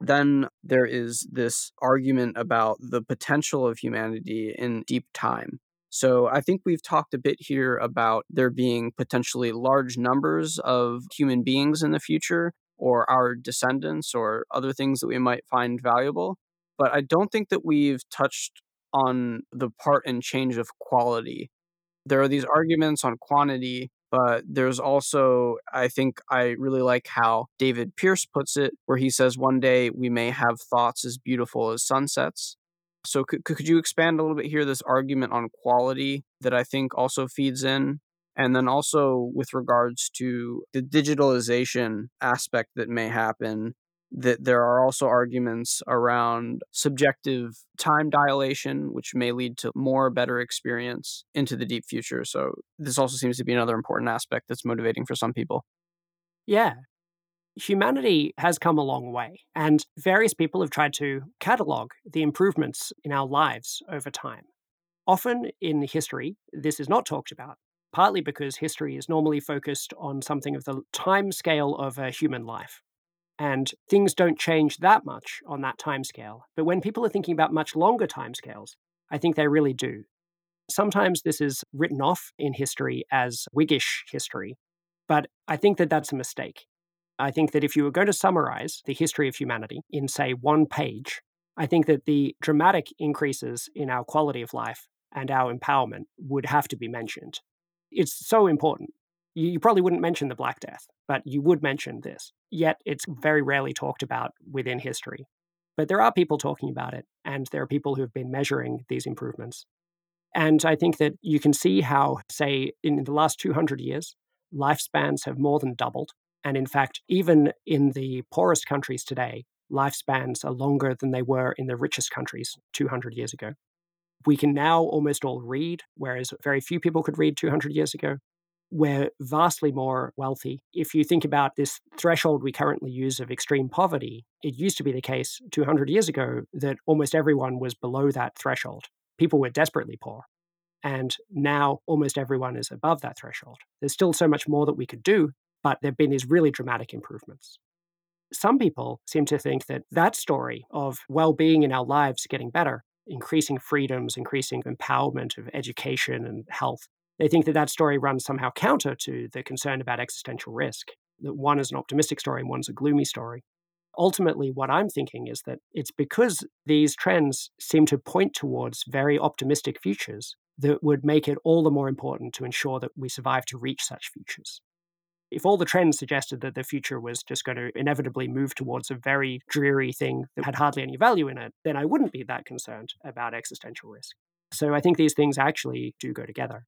Then there is this argument about the potential of humanity in deep time. So I think we've talked a bit here about there being potentially large numbers of human beings in the future or our descendants or other things that we might find valuable. But I don't think that we've touched on the part and change of quality. There are these arguments on quantity, but there's also, I think I really like how David Pearce puts it, where he says one day we may have thoughts as beautiful as sunsets. So could could you expand a little bit here this argument on quality that I think also feeds in? And then also with regards to the digitalization aspect that may happen that there are also arguments around subjective time dilation which may lead to more better experience into the deep future. So this also seems to be another important aspect that's motivating for some people. Yeah humanity has come a long way, and various people have tried to catalogue the improvements in our lives over time. Often in history, this is not talked about. partly because history is normally focused on something of the time scale of a human life. And things don't change that much on that time scale. But when people are thinking about much longer time scales, I think they really do. Sometimes this is written off in history as Whiggish history, but I think that that's a mistake. I think that if you were going to summarize the history of humanity in, say, one page, I think that the dramatic increases in our quality of life and our empowerment would have to be mentioned. It's so important. You probably wouldn't mention the Black Death, but you would mention this. Yet it's very rarely talked about within history. But there are people talking about it, and there are people who have been measuring these improvements. And I think that you can see how, say, in the last 200 years, lifespans have more than doubled. And in fact, even in the poorest countries today, lifespans are longer than they were in the richest countries 200 years ago. We can now almost all read, whereas very few people could read 200 years ago. We're vastly more wealthy. If you think about this threshold we currently use of extreme poverty, it used to be the case 200 years ago that almost everyone was below that threshold. People were desperately poor. And now almost everyone is above that threshold. There's still so much more that we could do, but there have been these really dramatic improvements. Some people seem to think that that story of well being in our lives getting better, increasing freedoms, increasing empowerment of education and health, they think that that story runs somehow counter to the concern about existential risk, that one is an optimistic story and one's a gloomy story. Ultimately, what I'm thinking is that it's because these trends seem to point towards very optimistic futures that would make it all the more important to ensure that we survive to reach such futures. If all the trends suggested that the future was just going to inevitably move towards a very dreary thing that had hardly any value in it, then I wouldn't be that concerned about existential risk. So I think these things actually do go together.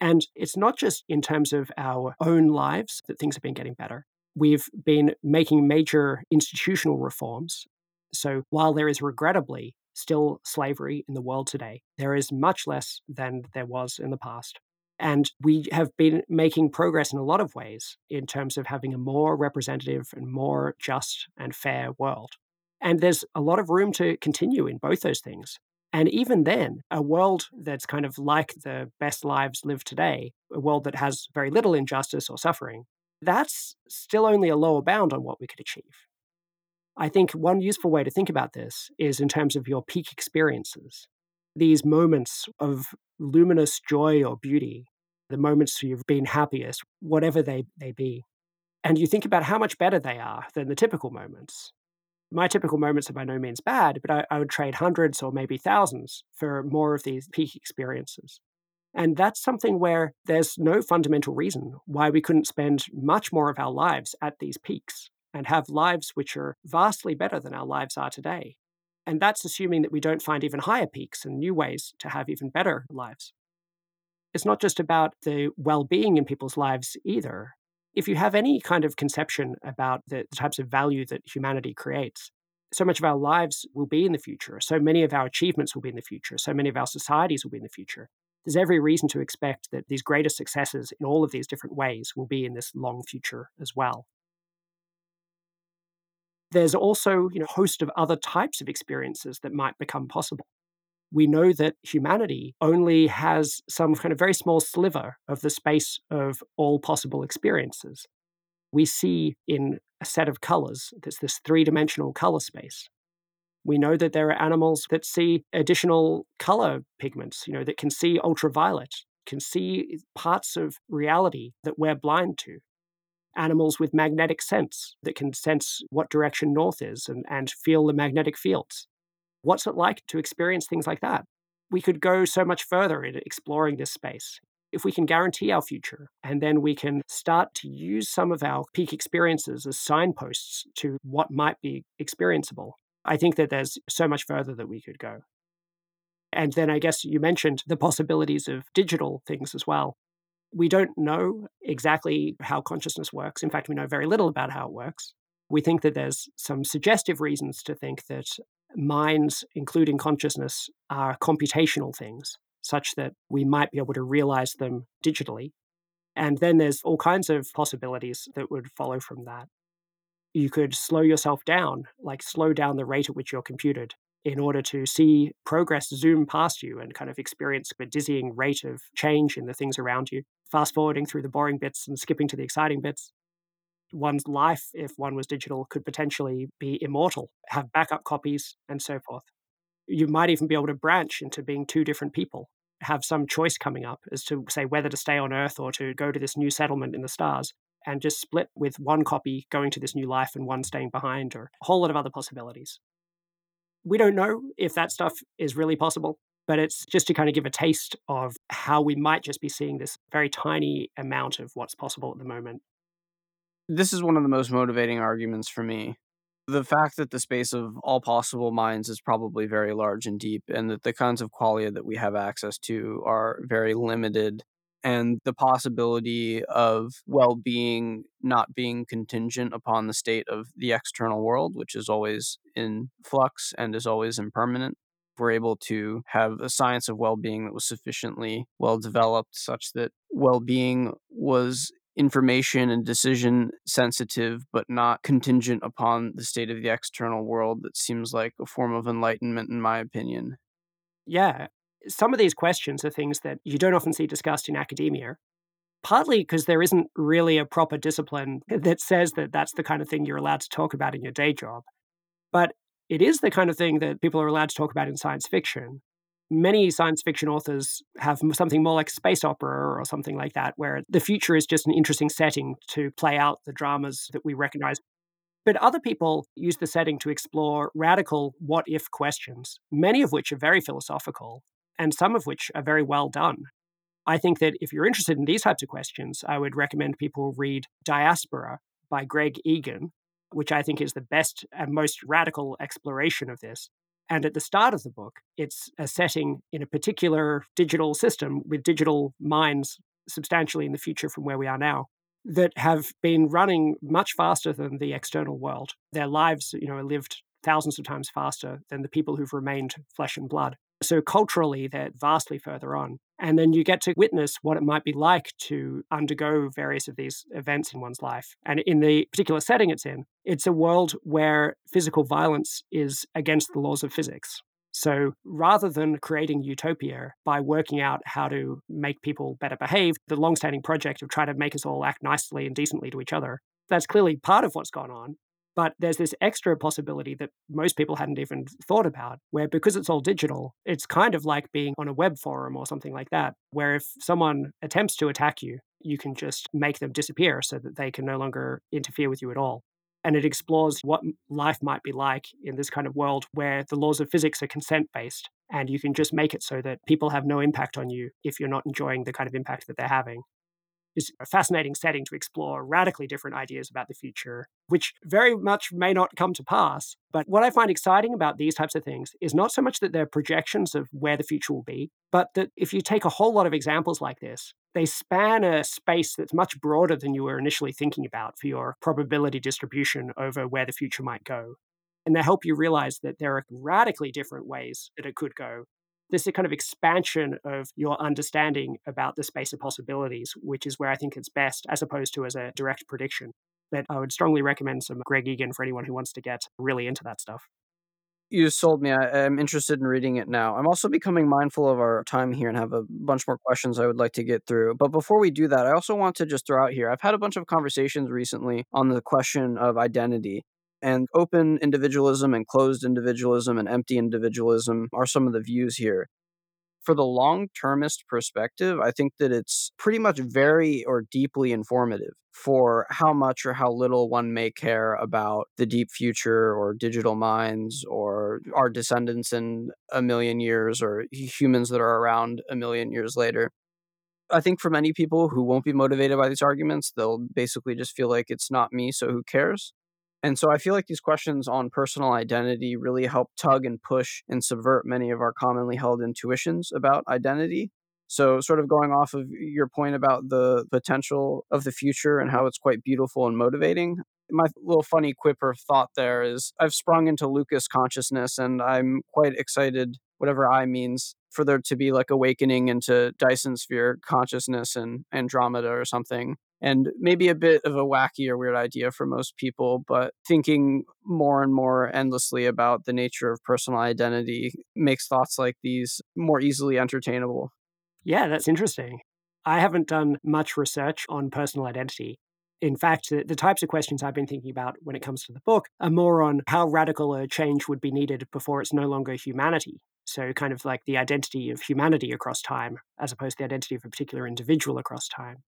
And it's not just in terms of our own lives that things have been getting better. We've been making major institutional reforms. So while there is regrettably still slavery in the world today. There is much less than there was in the past. And we have been making progress in a lot of ways in terms of having a more representative and more just and fair world. And there's a lot of room to continue in both those things. And even then, a world that's kind of like the best lives lived today, a world that has very little injustice or suffering, that's still only a lower bound on what we could achieve. I think one useful way to think about this is in terms of your peak experiences. These moments of luminous joy or beauty, the moments you've been happiest, whatever they, they be. And you think about how much better they are than the typical moments. My typical moments are by no means bad, but I, I would trade hundreds or maybe thousands for more of these peak experiences. And that's something where there's no fundamental reason why we couldn't spend much more of our lives at these peaks and have lives which are vastly better than our lives are today. And that's assuming that we don't find even higher peaks and new ways to have even better lives. It's not just about the well being in people's lives either. If you have any kind of conception about the types of value that humanity creates, so much of our lives will be in the future, so many of our achievements will be in the future, so many of our societies will be in the future. There's every reason to expect that these greatest successes in all of these different ways will be in this long future as well. There's also you know, a host of other types of experiences that might become possible. We know that humanity only has some kind of very small sliver of the space of all possible experiences. We see in a set of colors, there's this three dimensional color space. We know that there are animals that see additional color pigments, you know, that can see ultraviolet, can see parts of reality that we're blind to animals with magnetic sense that can sense what direction north is and, and feel the magnetic fields. What's it like to experience things like that? We could go so much further in exploring this space. If we can guarantee our future, and then we can start to use some of our peak experiences as signposts to what might be experienceable, I think that there's so much further that we could go. And then I guess you mentioned the possibilities of digital things as well. We don't know exactly how consciousness works. In fact, we know very little about how it works. We think that there's some suggestive reasons to think that minds, including consciousness, are computational things, such that we might be able to realize them digitally. And then there's all kinds of possibilities that would follow from that. You could slow yourself down, like slow down the rate at which you're computed, in order to see progress zoom past you and kind of experience a dizzying rate of change in the things around you, fast forwarding through the boring bits and skipping to the exciting bits. One's life, if one was digital, could potentially be immortal, have backup copies, and so forth. You might even be able to branch into being two different people, have some choice coming up as to say whether to stay on Earth or to go to this new settlement in the stars, and just split with one copy going to this new life and one staying behind, or a whole lot of other possibilities. We don't know if that stuff is really possible, but it's just to kind of give a taste of how we might just be seeing this very tiny amount of what's possible at the moment. This is one of the most motivating arguments for me. The fact that the space of all possible minds is probably very large and deep, and that the kinds of qualia that we have access to are very limited and the possibility of well being not being contingent upon the state of the external world, which is always in flux and is always impermanent. We're able to have a science of well being that was sufficiently well developed such that well being was information and decision sensitive, but not contingent upon the state of the external world. That seems like a form of enlightenment, in my opinion. Yeah, some of these questions are things that you don't often see discussed in academia, partly because there isn't really a proper discipline [laughs] that says that that's the kind of thing you're allowed to talk about in your day job. But it is the kind of thing that people are allowed to talk about in science fiction. Many science fiction authors have something more like space opera or something like that, where the future is just an interesting setting to play out the dramas that we recognize. But other people use the setting to explore radical what if questions, many of which are very philosophical and some of which are very well done. I think that if you're interested in these types of questions, I would recommend people read Diaspora by Greg Egan, which I think is the best and most radical exploration of this. And at the start of the book, it's a setting in a particular digital system with digital minds substantially in the future from where we are now that have been running much faster than the external world. Their lives, you know, are lived thousands of times faster than the people who've remained flesh and blood. So culturally, they're vastly further on. And then you get to witness what it might be like to undergo various of these events in one's life. And in the particular setting it's in, it's a world where physical violence is against the laws of physics. So rather than creating utopia by working out how to make people better behave, the long-standing project of trying to make us all act nicely and decently to each other, that's clearly part of what's gone on. But there's this extra possibility that most people hadn't even thought about, where because it's all digital, it's kind of like being on a web forum or something like that, where if someone attempts to attack you, you can just make them disappear so that they can no longer interfere with you at all. And it explores what life might be like in this kind of world where the laws of physics are consent based. And you can just make it so that people have no impact on you if you're not enjoying the kind of impact that they're having is a fascinating setting to explore radically different ideas about the future, which very much may not come to pass. But what I find exciting about these types of things is not so much that they're projections of where the future will be, but that if you take a whole lot of examples like this, they span a space that's much broader than you were initially thinking about for your probability distribution over where the future might go. And they help you realize that there are radically different ways that it could go this is kind of expansion of your understanding about the space of possibilities, which is where I think it's best, as opposed to as a direct prediction. But I would strongly recommend some Greg Egan for anyone who wants to get really into that stuff. You sold me. I, am interested in reading it now. I'm also becoming mindful of our time here and have a bunch more questions I would like to get through. But before we do that, I also want to just throw out here I've had a bunch of conversations recently on the question of identity. And open individualism and closed individualism and empty individualism are some of the views here. For the long termist perspective, I think that it's pretty much very or deeply informative for how much or how little one may care about the deep future or digital minds or our descendants in a million years or humans that are around a million years later. I think for many people who won't be motivated by these arguments, they'll basically just feel like it's not me, so who cares? And so I feel like these questions on personal identity really help tug and push and subvert many of our commonly held intuitions about identity. So, sort of going off of your point about the potential of the future and how it's quite beautiful and motivating, my little funny quip or thought there is I've sprung into Lucas consciousness and I'm quite excited, whatever I means, for there to be like awakening into Dyson sphere consciousness and Andromeda or something and maybe a bit of a wacky or weird idea for most people, but thinking more and more endlessly about the nature of personal identity makes thoughts like these more easily entertainable. Yeah, that's interesting. I haven't done much research on personal identity. In fact, the, the, types of questions I've been thinking about when it comes to the book are more on how radical a change would be needed before it's no longer humanity. So, kind of like the identity of humanity across time, as opposed to the identity of a particular individual across time.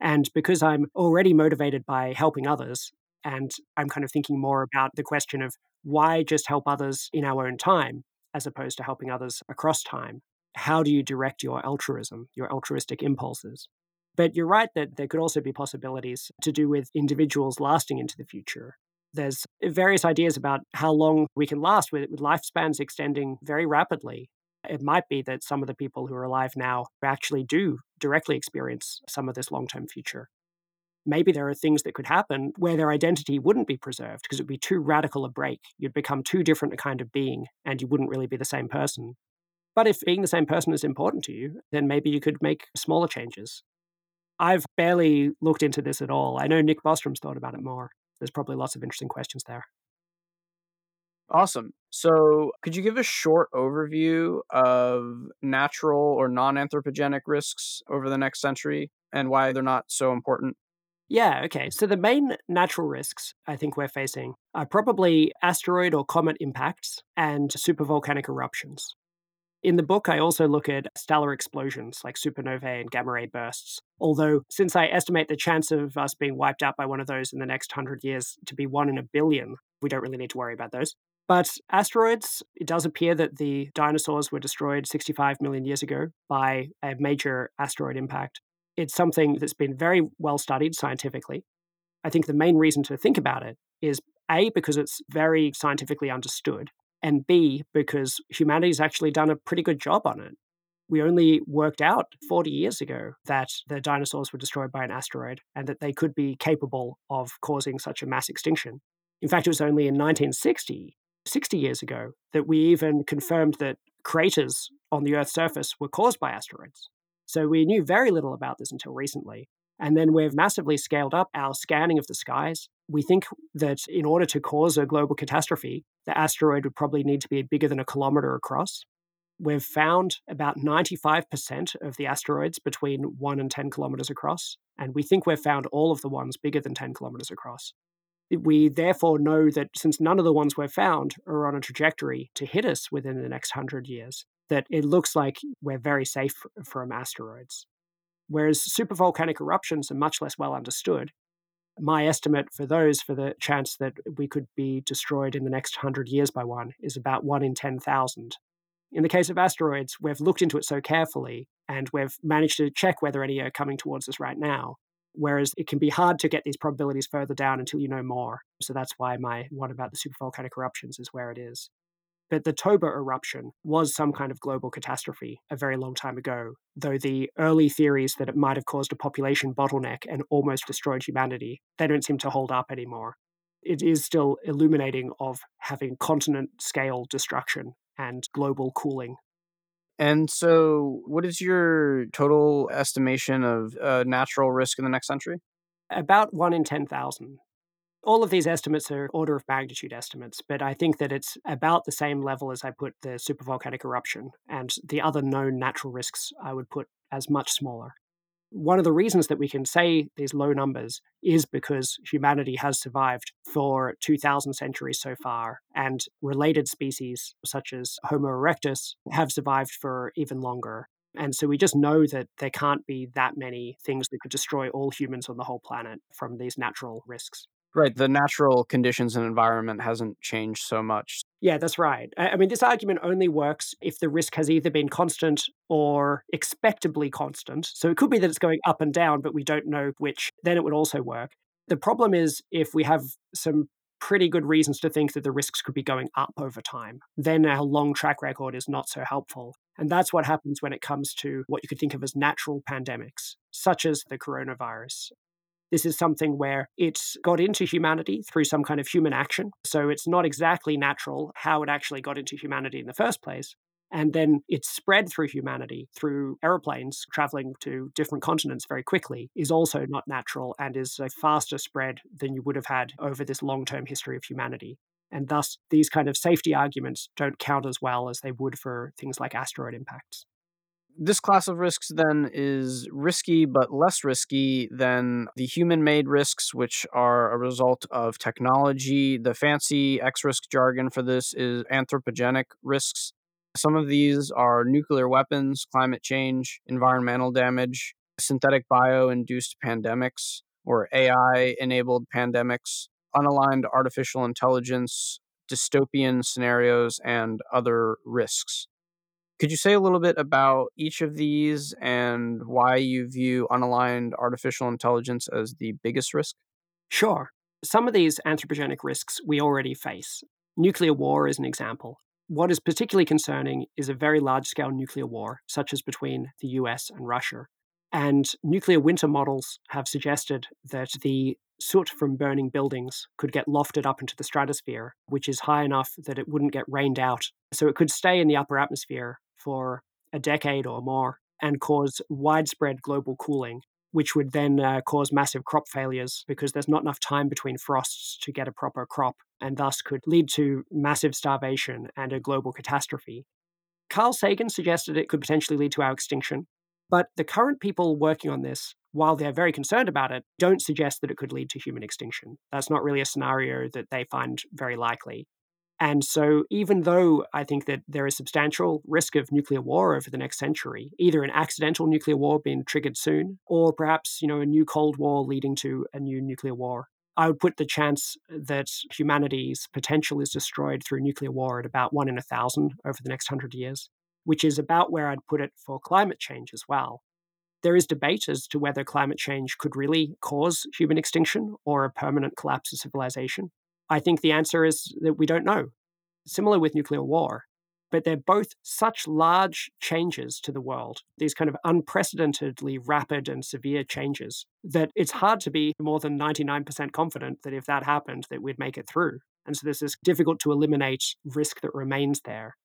And because I'm already motivated by helping others, and I'm kind of thinking more about the question of why just help others in our own time as opposed to helping others across time, how do you direct your altruism, your altruistic impulses? But you're right that there could also be possibilities to do with individuals lasting into the future. There's various ideas about how long we can last with, lifespans extending very rapidly it might be that some of the people who are alive now actually do directly experience some of this long term future. Maybe there are things that could happen where their identity wouldn't be preserved because it would be too radical a break. You'd become too different a kind of being and you wouldn't really be the same person. But if being the same person is important to you, then maybe you could make smaller changes. I've barely looked into this at all. I know Nick Bostrom's thought about it more. There's probably lots of interesting questions there. Awesome. So, could you give a short overview of natural or non anthropogenic risks over the next century and why they're not so important? Yeah, okay. So, the main natural risks I think we're facing are probably asteroid or comet impacts and supervolcanic eruptions. In the book, I also look at stellar explosions like supernovae and gamma ray bursts. Although, since I estimate the chance of us being wiped out by one of those in the next hundred years to be one in a billion, we don't really need to worry about those. But asteroids, it does appear that the dinosaurs were destroyed 65 million years ago by a major asteroid impact. It's something that's been very well studied scientifically. I think the main reason to think about it is A, because it's very scientifically understood, and B, because humanity's actually done a pretty good job on it. We only worked out 40 years ago that the dinosaurs were destroyed by an asteroid and that they could be capable of causing such a mass extinction. In fact, it was only in 1960 60 years ago that we even confirmed that craters on the Earth's surface were caused by asteroids. So we knew very little about this until recently. And then we've massively scaled up our scanning of the skies. We think that in order to cause a global catastrophe, the asteroid would probably need to be bigger than a kilometer across. We've found about 95% of the asteroids between 1 and 10 kilometers across, and we think we've found all of the ones bigger than 10 kilometers across. We therefore know that since none of the ones we've found are on a trajectory to hit us within the next hundred years, that it looks like we're very safe from asteroids. Whereas supervolcanic eruptions are much less well understood. My estimate for those, for the chance that we could be destroyed in the next hundred years by one, is about one in 10,000. In the case of asteroids, we've looked into it so carefully and we've managed to check whether any are coming towards us right now Whereas it can be hard to get these probabilities further down until you know more. So that's why my one about the supervolcanic eruptions is where it is. But the Toba eruption was some kind of global catastrophe a very long time ago, though the early theories that it might have caused a population bottleneck and almost destroyed humanity, they don't seem to hold up anymore. It is still illuminating of having continent scale destruction and global cooling and so, what is your total estimation of uh, natural risk in the next century? About one in 10,000. All of these estimates are order of magnitude estimates, but I think that it's about the same level as I put the supervolcanic eruption, and the other known natural risks I would put as much smaller. One of the reasons that we can say these low numbers is because humanity has survived for 2,000 centuries so far, and related species such as Homo erectus have survived for even longer. And so we just know that there can't be that many things that could destroy all humans on the whole planet from these natural risks. Right. The natural conditions and environment hasn't changed so much. Yeah, that's right. I mean, this argument only works if the risk has either been constant or expectably constant. So it could be that it's going up and down, but we don't know which. Then it would also work. The problem is if we have some pretty good reasons to think that the risks could be going up over time, then our long track record is not so helpful. And that's what happens when it comes to what you could think of as natural pandemics, such as the coronavirus. This is something where it's got into humanity through some kind of human action. So it's not exactly natural how it actually got into humanity in the first place. and then it's spread through humanity through aeroplanes traveling to different continents very quickly is also not natural and is a faster spread than you would have had over this long term history of humanity. And thus, these kind of safety arguments don't count as well as they would for things like asteroid impacts. This class of risks then is risky but less risky than the human made risks, which are a result of technology. The fancy X risk jargon for this is anthropogenic risks. Some of these are nuclear weapons, climate change, environmental damage, synthetic bio induced pandemics, or AI enabled pandemics, unaligned artificial intelligence, dystopian scenarios, and other risks. Could you say a little bit about each of these and why you view unaligned artificial intelligence as the biggest risk? Sure. Some of these anthropogenic risks we already face. Nuclear war is an example. What is particularly concerning is a very large scale nuclear war, such as between the US and Russia. And nuclear winter models have suggested that the soot from burning buildings could get lofted up into the stratosphere, which is high enough that it wouldn't get rained out. So it could stay in the upper atmosphere for a decade or more and cause widespread global cooling, which would then uh, cause massive crop failures because there's not enough time between frosts to get a proper crop, and thus could lead to massive starvation and a global catastrophe. Carl Sagan suggested it could potentially lead to our extinction, but the current people working on this, while they're very concerned about it, don't suggest that it could lead to human extinction. That's not really a scenario that they find very likely. And so, even though I think that there is substantial risk of nuclear war over the next century, either an accidental nuclear war being triggered soon, or perhaps you know a new Cold War leading to a new nuclear war, I would put the chance that humanity's potential is destroyed through nuclear war at about one in a thousand over the next hundred years, which is about where I'd put it for climate change as well. There is debate as to whether climate change could really cause human extinction or a permanent collapse of civilization. I think the answer is that we don't know. Similar with nuclear war, but they're both such large changes to the world, these kind of unprecedentedly rapid and severe changes, that it's hard to be more than 99% confident that if that happened, that we'd make it through. And so there's this difficult to eliminate risk that remains there.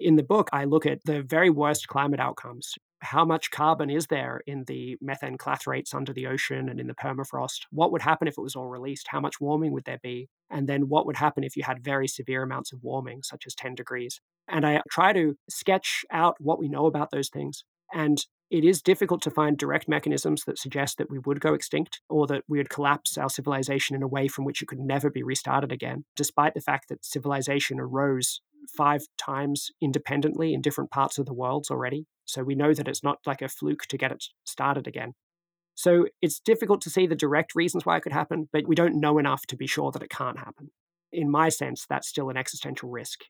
In the book, I look at the very worst climate outcomes. How much carbon is there in the methane clathrates under the ocean and in the permafrost? What would happen if it was all released? How much warming would there be? And then what would happen if you had very severe amounts of warming, such as 10 degrees? And I try to sketch out what we know about those things. And it is difficult to find direct mechanisms that suggest that we would go extinct or that we would collapse our civilization in a way from which it could never be restarted again, despite the fact that civilization arose five times independently in different parts of the world already. So we know that it's not like a fluke to get it started again. So it's difficult to see the direct reasons why it could happen, but we don't know enough to be sure that it can't happen. In my sense, that's still an existential risk.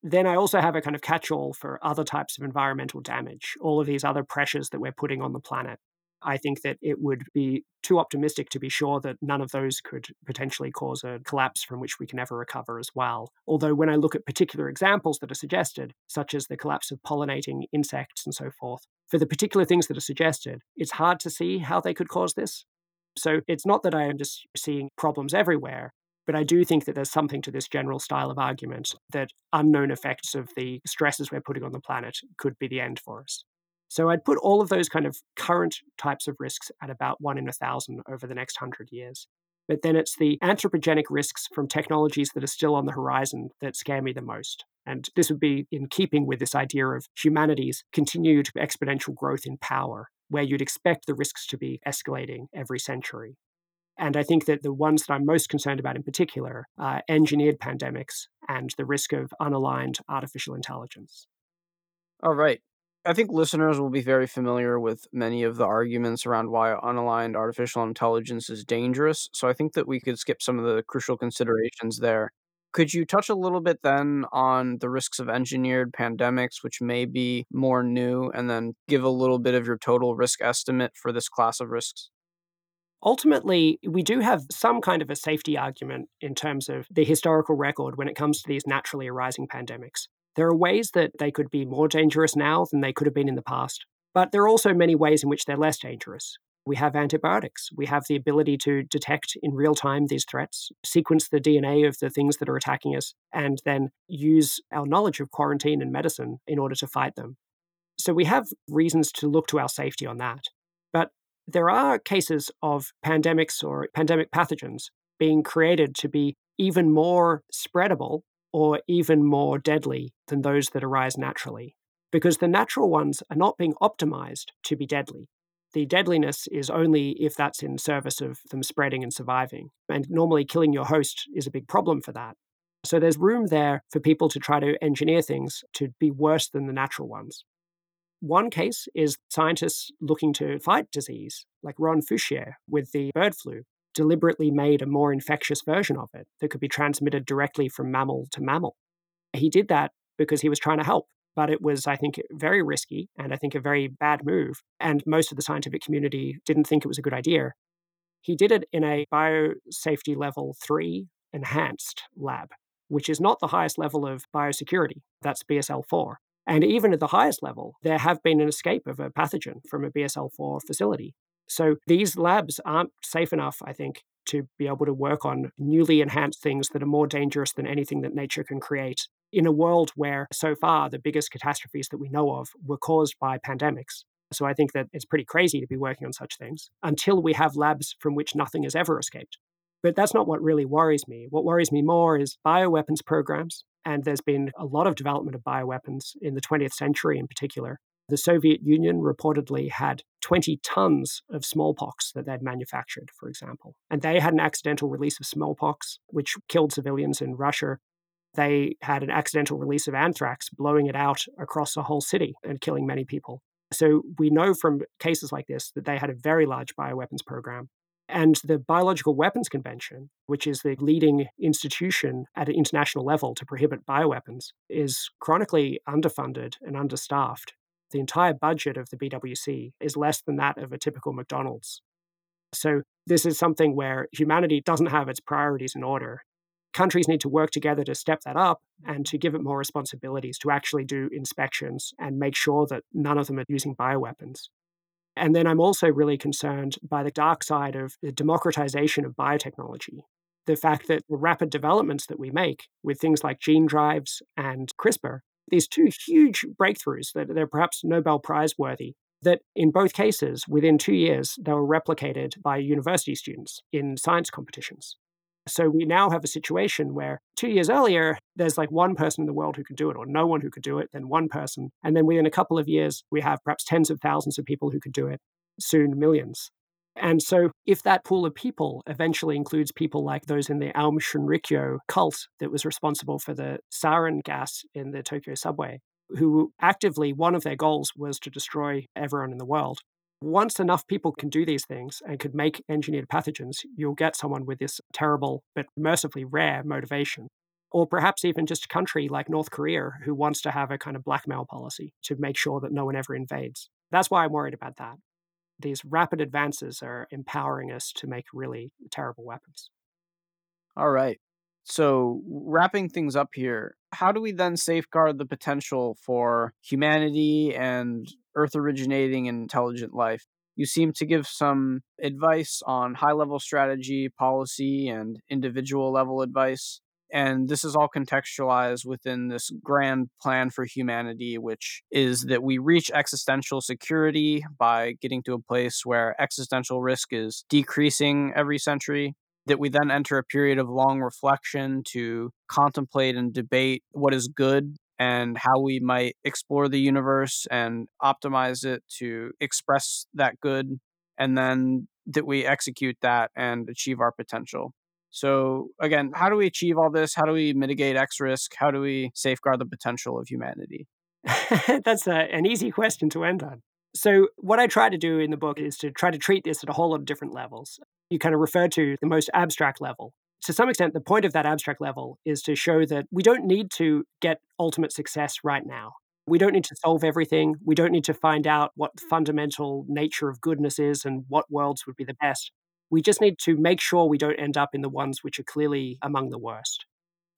Then I also have a kind of catch all for other types of environmental damage, all of these other pressures that we're putting on the planet. I think that it would be too optimistic to be sure that none of those could potentially cause a collapse from which we can never recover as well. Although, when I look at particular examples that are suggested, such as the collapse of pollinating insects and so forth, for the particular things that are suggested, it's hard to see how they could cause this. So, it's not that I am just seeing problems everywhere, but I do think that there's something to this general style of argument that unknown effects of the stresses we're putting on the planet could be the end for us. So I'd put all of those kind of current types of risks at about one in a thousand over the next hundred years. But then it's the anthropogenic risks from technologies that are still on the horizon that scare me the most. And this would be in keeping with this idea of humanity's continued exponential growth in power, where you'd expect the risks to be escalating every century. And I think that the ones that I'm most concerned about in particular are engineered pandemics and the risk of unaligned artificial intelligence. All right. I think listeners will be very familiar with many of the arguments around why unaligned artificial intelligence is dangerous. So I think that we could skip some of the crucial considerations there. Could you touch a little bit then on the risks of engineered pandemics, which may be more new, and then give a little bit of your total risk estimate for this class of risks? Ultimately, we do have some kind of a safety argument in terms of the historical record when it comes to these naturally arising pandemics. There are ways that they could be more dangerous now than they could have been in the past, but there are also many ways in which they're less dangerous. We have antibiotics. We have the ability to detect in real time these threats, sequence the DNA of the things that are attacking us, and then use our knowledge of quarantine and medicine in order to fight them. So we have reasons to look to our safety on that. But there are cases of pandemics or pandemic pathogens being created to be even more spreadable or even more deadly than those that arise naturally, because the natural ones are not being optimized to be deadly. The deadliness is only if that's in service of them spreading and surviving. And normally, killing your host is a big problem for that. So there's room there for people to try to engineer things to be worse than the natural ones. One case is scientists looking to fight disease, like Ron Fouchier with the bird flu, deliberately made a more infectious version of it that could be transmitted directly from mammal to mammal. He did that because he was trying to help, but it was, I think, very risky and I think a very bad move. And most of the scientific community didn't think it was a good idea. He did it in a biosafety level three enhanced lab, which is not the highest level of biosecurity. That's BSL 4. And even at the highest level, there have been an escape of a pathogen from a BSL 4 facility. So these labs aren't safe enough, I think, to be able to work on newly enhanced things that are more dangerous than anything that nature can create in a world where so far the biggest catastrophes that we know of were caused by pandemics. So I think that it's pretty crazy to be working on such things until we have labs from which nothing has ever escaped. But that's not what really worries me. What worries me more is bioweapons programs. And there's been a lot of development of bioweapons in the 20th century in particular the Soviet Union reportedly had 20 tons of smallpox that they'd manufactured, for example. And they had an accidental release of smallpox, which killed civilians in Russia. They had an accidental release of anthrax, blowing it out across a whole city and killing many people. So we know from cases like this that they had a very large bioweapons program. And the Biological Weapons Convention, which is the leading institution at an international level to prohibit bioweapons, is chronically underfunded and understaffed the entire budget of the BWC is less than that of a typical McDonald's. So, this is something where humanity doesn't have its priorities in order. Countries need to work together to step that up and to give it more responsibilities to actually do inspections and make sure that none of them are using bioweapons. And then I'm also really concerned by the dark side of the democratization of biotechnology. The fact that the rapid developments that we make with things like gene drives and CRISPR these two huge breakthroughs that they're perhaps Nobel Prize worthy, that in both cases, within two years, they were replicated by university students in science competitions. So we now have a situation where two years earlier, there's like one person in the world who could do it, or no one who could do it, then one person. And then within a couple of years, we have perhaps tens of thousands of people who could do it, soon millions. And so, if that pool of people eventually includes people like those in the Aum Shinrikyo cult that was responsible for the sarin gas in the Tokyo subway, who actively, one of their goals was to destroy everyone in the world. Once enough people can do these things and could make engineered pathogens, you'll get someone with this terrible but mercifully rare motivation. Or perhaps even just a country like North Korea who wants to have a kind of blackmail policy to make sure that no one ever invades. That's why I'm worried about that these rapid advances are empowering us to make really terrible weapons. All right. So, wrapping things up here, how do we then safeguard the potential for humanity and Earth originating intelligent life? You seem to give some advice on high level strategy, policy, and individual level advice. And this is all contextualized within this grand plan for humanity, which is that we reach existential security by getting to a place where existential risk is decreasing every century. That we then enter a period of long reflection to contemplate and debate what is good and how we might explore the universe and optimize it to express that good. And then that we execute that and achieve our potential. So, again, how do we achieve all this? How do we mitigate X risk? How do we safeguard the potential of humanity? [laughs] That's a, an easy question to end on. So, what I try to do in the book is to try to treat this at a whole lot of different levels. You kind of refer to the most abstract level. To some extent, the point of that abstract level is to show that we don't need to get ultimate success right now. We don't need to solve everything. We don't need to find out what fundamental nature of goodness is and what worlds would be the best. We just need to make sure we don't end up in the ones which are clearly among the worst.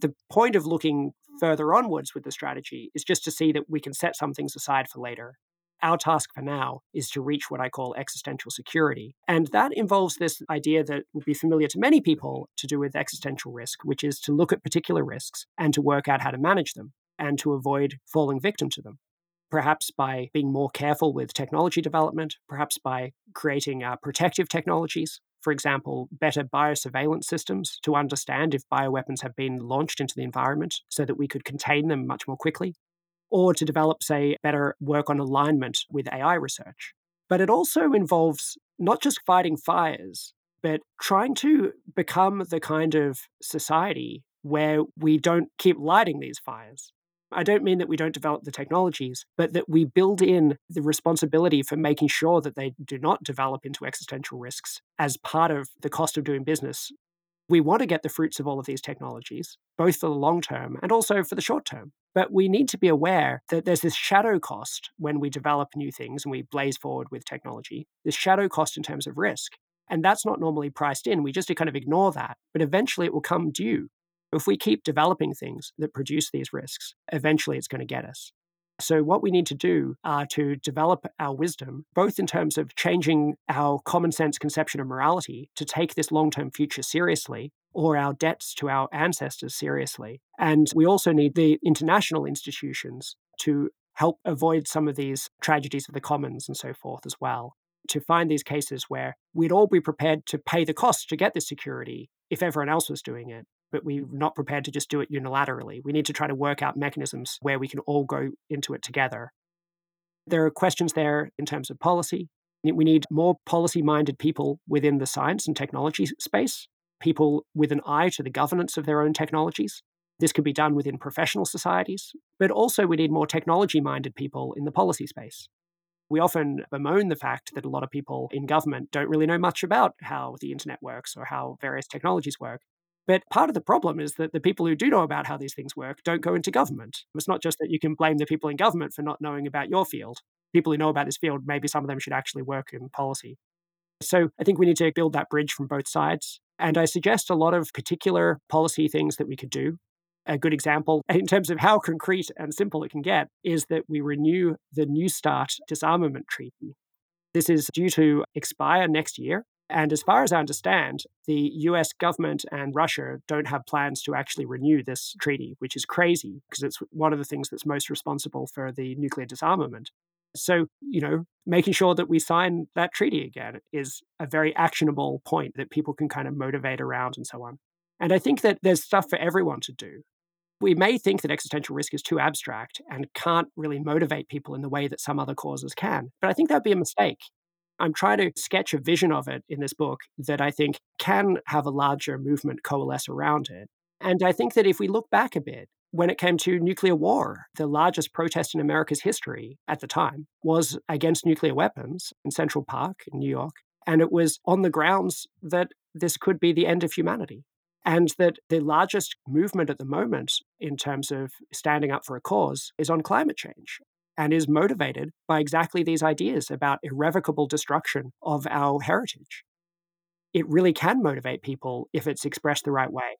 The point of looking further onwards with the strategy is just to see that we can set some things aside for later. our task for now is to reach what I call existential security. And that involves this idea that will be familiar to many people to do with existential risk, which is to look at particular risks and to work out how to manage them and to avoid falling victim to them. Perhaps by being more careful with technology development, perhaps by creating uh, protective technologies, for example, better biosurveillance systems to understand if bioweapons have been launched into the environment so that we could contain them much more quickly, or to develop, say, better work on alignment with AI research. But it also involves not just fighting fires, but trying to become the kind of society where we don't keep lighting these fires. I don't mean that we don't develop the technologies, but that we build in the responsibility for making sure that they do not develop into existential risks as part of the cost of doing business. We want to get the fruits of all of these technologies, both for the long term and also for the short term. But we need to be aware that there's this shadow cost when we develop new things and we blaze forward with technology, this shadow cost in terms of risk. And that's not normally priced in. We just kind of ignore that. But eventually it will come due if we keep developing things that produce these risks, eventually it's going to get us. So, what we need to do are to develop our wisdom, both in terms of changing our common sense conception of morality to take this long term future seriously, or our debts to our ancestors seriously. And we also need the international institutions to help avoid some of these tragedies of the commons and so forth as well. To find these cases where we'd all be prepared to pay the cost to get this security if everyone else was doing it, but we're not prepared to just do it unilaterally. We need to try to work out mechanisms where we can all go into it together. There are questions there in terms of policy. We need more policy minded people within the science and technology space, people with an eye to the governance of their own technologies. This could be done within professional societies, but also we need more technology minded people in the policy space. We often bemoan the fact that a lot of people in government don't really know much about how the internet works or how various technologies work. But part of the problem is that the people who do know about how these things work don't go into government. It's not just that you can blame the people in government for not knowing about your field. People who know about this field, maybe some of them should actually work in policy. So I think we need to build that bridge from both sides. And I suggest a lot of particular policy things that we could do. A good example, [laughs] in terms of how concrete and simple it can get, is that we renew the New START disarmament treaty. This is due to expire next year. And as far as I understand, the US government and Russia don't have plans to actually renew this treaty, which is crazy because it's one of the things that's most responsible for the nuclear disarmament. So, you know, making sure that we sign that treaty again is a very actionable point that people can kind of motivate around and so on. And I think that there's stuff for everyone to do. We may think that existential risk is too abstract and can't really motivate people in the way that some other causes can, but I think that'd be a mistake. I'm trying to sketch a vision of it in this book that I think can have a larger movement coalesce around it. And I think that if we look back a bit, when it came to nuclear war, the largest protest in America's history at the time was against nuclear weapons in Central Park in New York. And it was on the grounds that this could be the end of humanity. And that the largest movement at the moment in terms of standing up for a cause is on climate change and is motivated by exactly these ideas about irrevocable destruction of our heritage. It really can motivate people if it's expressed the right way.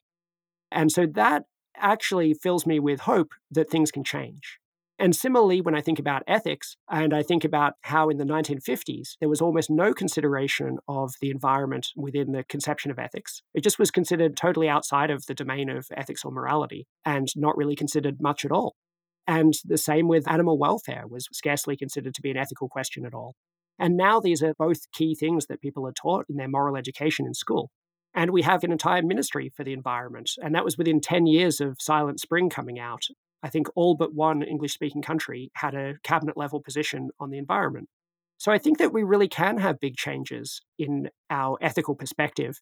And so that actually fills me with hope that things can change. And similarly, when I think about ethics and I think about how in the 1950s there was almost no consideration of the environment within the conception of ethics, it just was considered totally outside of the domain of ethics or morality and not really considered much at all. And the same with animal welfare was scarcely considered to be an ethical question at all. And now these are both key things that people are taught in their moral education in school. And we have an entire ministry for the environment. And that was within 10 years of Silent Spring coming out. I think all but one English speaking country had a cabinet level position on the environment. So I think that we really can have big changes in our ethical perspective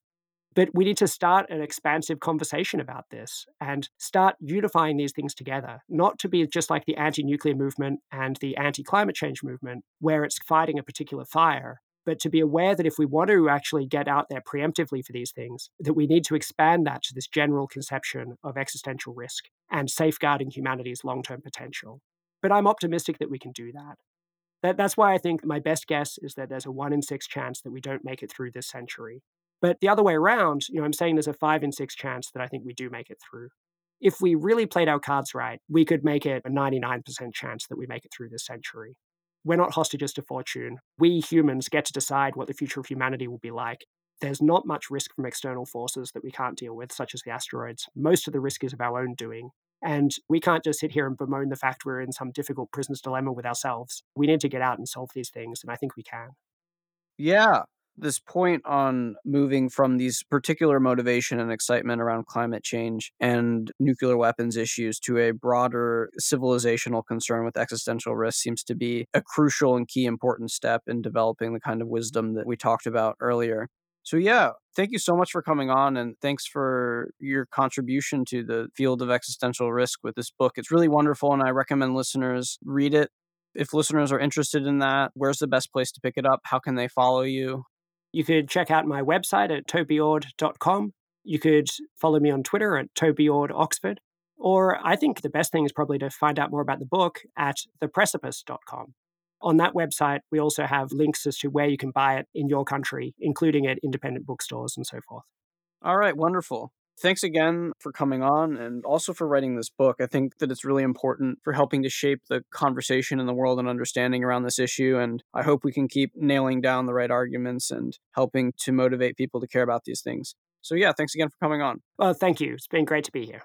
but we need to start an expansive conversation about this and start unifying these things together, not to be just like the anti nuclear movement and the anti climate change movement, where it's fighting a particular fire, but to be aware that if we want to actually get out there preemptively for these things, that we need to expand that to this general conception of existential risk and safeguarding humanity's long term potential. But I'm optimistic that we can do that. that. That's why I think my best guess is that there's a one in six chance that we don't make it through this century. But the other way around, you know, I'm saying there's a five in six chance that I think we do make it through. If we really played our cards right, we could make it a 99% chance that we make it through this century. We're not hostages to fortune. We humans get to decide what the future of humanity will be like. There's not much risk from external forces that we can't deal with, such as the asteroids. Most of the risk is of our own doing. And we can't just sit here and bemoan the fact we're in some difficult prisoner's dilemma with ourselves. We need to get out and solve these things, and I think we can. Yeah. This point on moving from these particular motivation and excitement around climate change and nuclear weapons issues to a broader civilizational concern with existential risk seems to be a crucial and key important step in developing the kind of wisdom that we talked about earlier. So, yeah, thank you so much for coming on and thanks for your contribution to the field of existential risk with this book. It's really wonderful, and I recommend listeners read it. If listeners are interested in that, where's the best place to pick it up? How can they follow you? You could check out my website at tobyord.com. You could follow me on Twitter at tobyord.oxford. Or I think the best thing is probably to find out more about the book at theprecipice.com. On that website, we also have links as to where you can buy it in your country, including at independent bookstores and so forth. All right, wonderful. Thanks again for coming on and also for writing this book. I think that it's really important for helping to shape the conversation in the world and understanding around this issue. And I hope we can keep nailing down the right arguments and helping to motivate people to care about these things. So, yeah, thanks again for coming on. Well, thank you. It's been great to be here.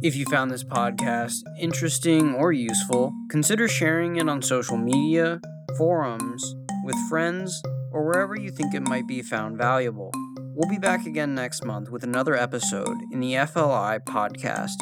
If you found this podcast interesting or useful, consider sharing it on social media, forums, with friends, or wherever you think it might be found valuable. We'll be back again next month with another episode in the FLI podcast